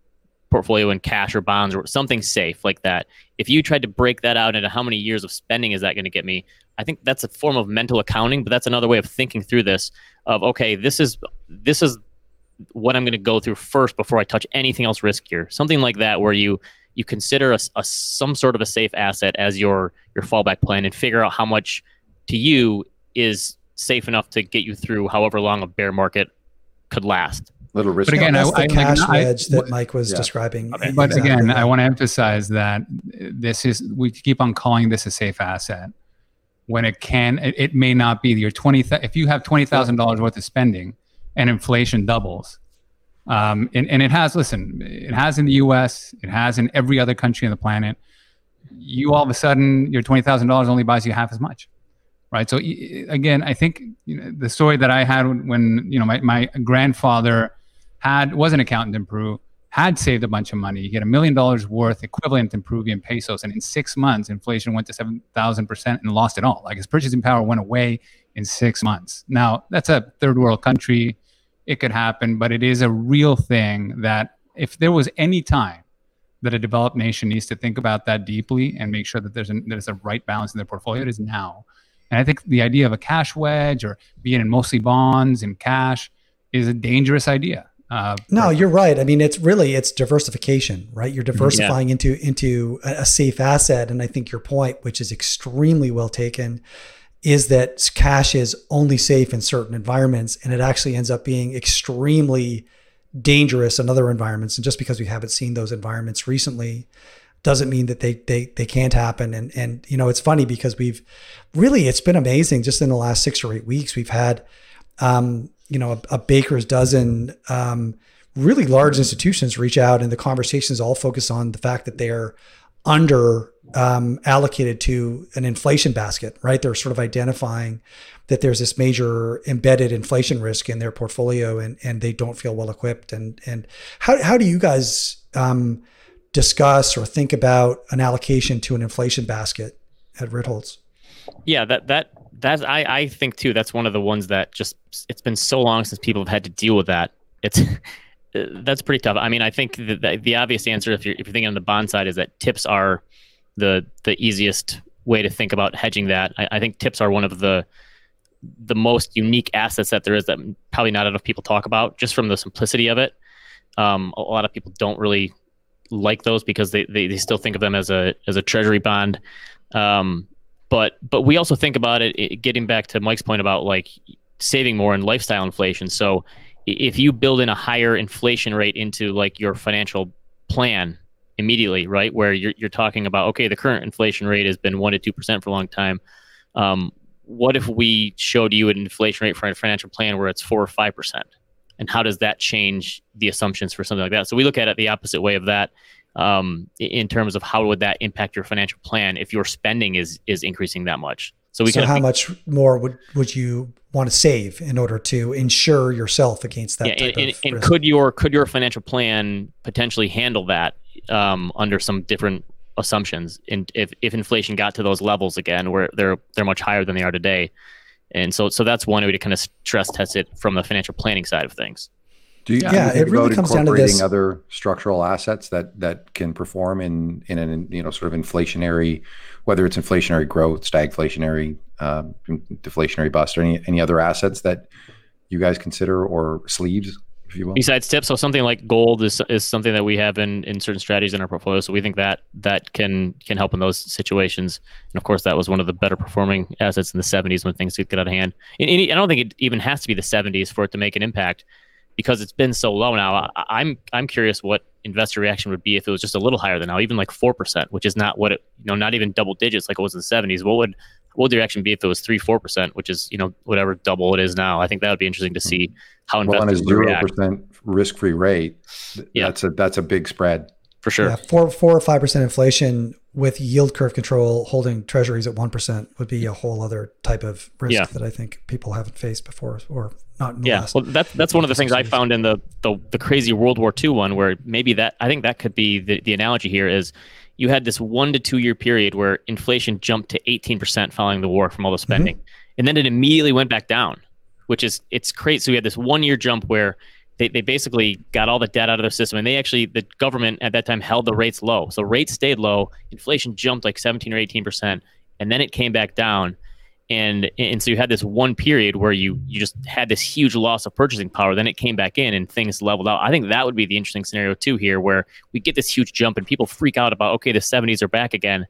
portfolio in cash or bonds or something safe like that. If you tried to break that out into how many years of spending is that going to get me, I think that's a form of mental accounting, but that's another way of thinking through this of okay, this is this is what I'm going to go through first before I touch anything else riskier. Something like that, where you you consider a, a, some sort of a safe asset as your your fallback plan and figure out how much to you is safe enough to get you through however long a bear market could last. Little risk. But again, that's I, the I, cash like, wedge that Mike was yeah. describing. Okay. But exactly. again, I want to emphasize that this is we keep on calling this a safe asset when it can. It, it may not be your twenty. If you have twenty thousand dollars worth of spending and inflation doubles. Um, and, and it has, listen, it has in the US, it has in every other country on the planet. You all of a sudden, your $20,000 only buys you half as much. Right. So again, I think you know, the story that I had when, you know, my, my grandfather had, was an accountant in Peru, had saved a bunch of money. He had a million dollars worth equivalent in Peruvian pesos. And in six months, inflation went to 7,000% and lost it all. Like his purchasing power went away in six months. Now, that's a third world country it could happen, but it is a real thing that if there was any time that a developed nation needs to think about that deeply and make sure that there's a, there's a right balance in their portfolio, it is now. And I think the idea of a cash wedge or being in mostly bonds and cash is a dangerous idea. Uh, no, you're right. I mean, it's really it's diversification, right? You're diversifying yeah. into into a safe asset, and I think your point, which is extremely well taken, is that cash is only safe in certain environments and it actually ends up being extremely dangerous in other environments and just because we haven't seen those environments recently doesn't mean that they they they can't happen and and you know it's funny because we've really it's been amazing just in the last 6 or 8 weeks we've had um you know a, a baker's dozen um really large institutions reach out and the conversations all focus on the fact that they're under um, allocated to an inflation basket, right? They're sort of identifying that there's this major embedded inflation risk in their portfolio, and and they don't feel well equipped. And and how how do you guys um, discuss or think about an allocation to an inflation basket at Ritholtz? Yeah, that that that's I I think too. That's one of the ones that just it's been so long since people have had to deal with that. It's that's pretty tough. I mean, I think the, the, the obvious answer, if you're if you're thinking on the bond side, is that TIPS are the the easiest way to think about hedging that. I, I, think TIPS are one of the the most unique assets that there is that probably not enough people talk about, just from the simplicity of it. Um, a lot of people don't really like those because they, they, they still think of them as a as a treasury bond. Um, but but we also think about it, it getting back to Mike's point about like saving more and lifestyle inflation. So if you build in a higher inflation rate into like your financial plan immediately, right? Where you're, you're talking about, okay, the current inflation rate has been one to 2% for a long time. Um, what if we showed you an inflation rate for a financial plan where it's four or 5%? And how does that change the assumptions for something like that? So we look at it the opposite way of that um, in terms of how would that impact your financial plan if your spending is is increasing that much. So we so how think, much more would would you want to save in order to insure yourself against that? Yeah, and, and, could your could your financial plan potentially handle that um, under some different assumptions? And if, if inflation got to those levels again, where they're they're much higher than they are today, and so so that's one way to kind of stress test it from the financial planning side of things. Do you, Yeah, do you think it really about comes down to this- other structural assets that that can perform in in an you know sort of inflationary, whether it's inflationary growth, stagflationary, um, deflationary bust, or any any other assets that you guys consider or sleeves, if you will? Besides TIPS, so something like gold is is something that we have in, in certain strategies in our portfolio. So we think that that can can help in those situations. And of course, that was one of the better performing assets in the 70s when things could get out of hand. And, and I don't think it even has to be the 70s for it to make an impact because it's been so low now. I, I'm I'm curious what investor reaction would be if it was just a little higher than now, even like four percent, which is not what it you know not even double digits like it was in the 70s. What would what would the reaction be if it was three four percent, which is you know whatever double it is now? I think that would be interesting to hmm. see how well, on a investors zero percent risk-free rate, th- Yeah. that's a that's a big spread. For sure. Yeah, four four or five percent inflation with yield curve control holding treasuries at one percent would be a whole other type of risk Yeah. that I think people haven't faced before or not Yeah, last. well, that's that's one of the things I found in the, the the crazy World War II one, where maybe that I think that could be the, the analogy here is you had this one to two year period where inflation jumped to eighteen percent following the war from all the mm-hmm. spending, and then it immediately went back down, which is it's crazy. So we had this one year jump where they, they basically got all the debt out of their system, and they actually the government at that time held the rates low, so rates stayed low, inflation jumped like seventeen or eighteen percent, and then it came back down. And and so you had this one period where you you just had this huge loss of purchasing power then it came back in and things leveled out. I think that would be the interesting scenario too here where we get this huge jump and people freak out about okay the 70s are back again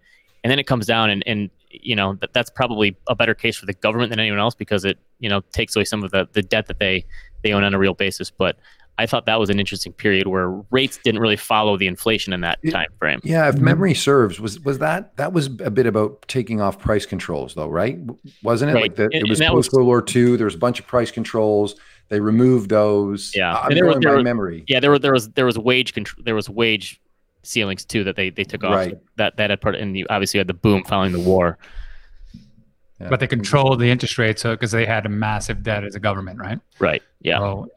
and then it comes down and and you know that, that's probably a better case for the government than anyone else because it you know takes away some of the the debt that they they own on a real basis but i thought that was an interesting period where rates didn't really follow the inflation in that time frame Yeah, if memory serves, was was that that was a bit about taking off price controls, though, right? Wasn't it Right. like that? And- It was and that was- post World War II. There was a bunch of price controls. They removed those. Yeah. I'm there was- there was- memory. Yeah, there were there was there was wage control there was wage ceilings too that they they took off. Right. That that had part and you obviously had the boom following the war. Yeah. But they controlled the interest rate so because they had a massive debt as a government, right? Right. Yeah. So,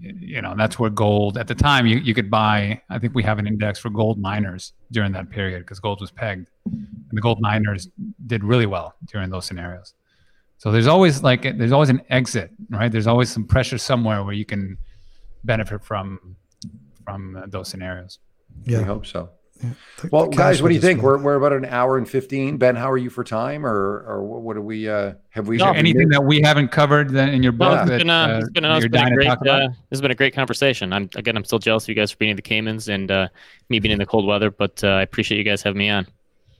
you know, that's where gold at the time you, you could buy. I think we have an index for gold miners during that period because gold was pegged, and the gold miners did really well during those scenarios. So there's always like there's always an exit, right? There's always some pressure somewhere where you can benefit from from uh, those scenarios. We yeah. hope so. Yeah. The- Well, the guys, what do you think? We're, we're about an hour and fifteen. Ben, how are you for time, or or what, what do we uh, have we? Is there have anything that we haven't covered in your No, book it's that been, uh, uh, it's been, uh, you're it's been a dying to great, talk about? uh, this has been a great conversation. I'm again, I'm still jealous of you guys for being in the Caymans and uh, me being in the cold weather, but uh, I appreciate you guys having me on.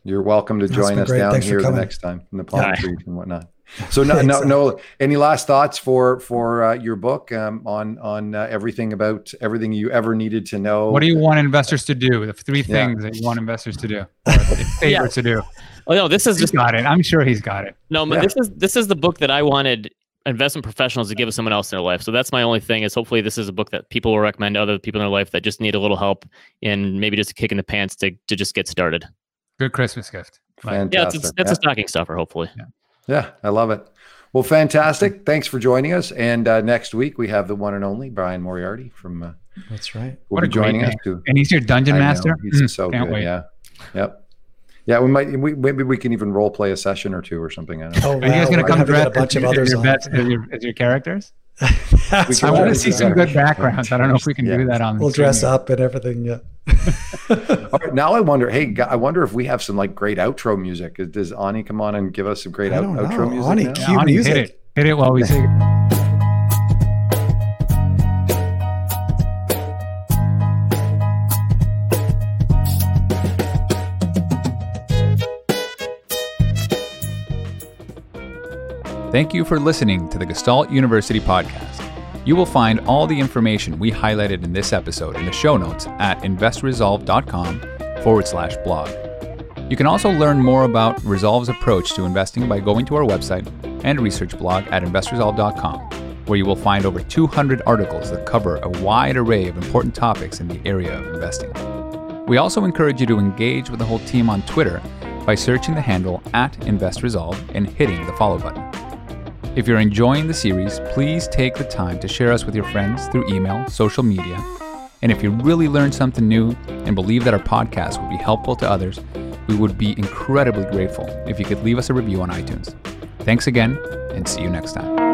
You're welcome to It's join us great. down Thanks here the next time in the palm Yeah. trees and whatnot. So no, no, no. Any last thoughts for for uh, your book um, on on uh, everything about everything you ever needed to know? What do you want investors to do? The three Yeah. things that you want investors to do, or favorite to do. Oh no, this is He's just got it. I'm sure he's got it. no. Yeah. This is this is the book that I wanted investment professionals to give to someone else in their life. So that's my only thing is hopefully this is a book that people will recommend to other people in their life that just need a little help and maybe just a kick in the pants to to just get started. Good Christmas gift. Like, Yeah, Fantastic. it's, that's a stocking stuffer. Hopefully. Yeah, I love it. Well, fantastic. Thanks for joining us. And uh, next week we have the one and only Brian Moriarty from. Uh, That's right. will What be a joining us name. too. And he's your dungeon I know, master. He's Mm, so good. wait. Yeah. Yep. Yeah, we might. We, maybe we can even role play a session or two or something. I don't know. Oh, Are you guys gonna come have to a bunch of your- others your on. bets as your, as your characters? That's I want to see some good backgrounds. I don't know if we can Yeah. do that on. We'll dress up and everything. Yeah. All right, now I wonder. Hey, I wonder if we have some like great outro music. Does Ani come on and give us some great out, outro know. music? Ani, now? cue Yeah, Ani, music. hit it. Hit it while we sing. Thank you for listening to the Gestalt University podcast. You will find all the information we highlighted in this episode in the show notes at investresolve.com forward slash blog. You can also learn more about Resolve's approach to investing by going to our website and research blog at investresolve.com, where you will find over 200 articles that cover a wide array of important topics in the area of investing. We also encourage you to engage with the whole team on Twitter by searching the handle at InvestResolve and hitting the follow button. If you're enjoying the series, please take the time to share us with your friends through email, social media, and if you really learned something new and believe that our podcast would be helpful to others, we would be incredibly grateful if you could leave us a review on iTunes. Thanks again, and see you next time.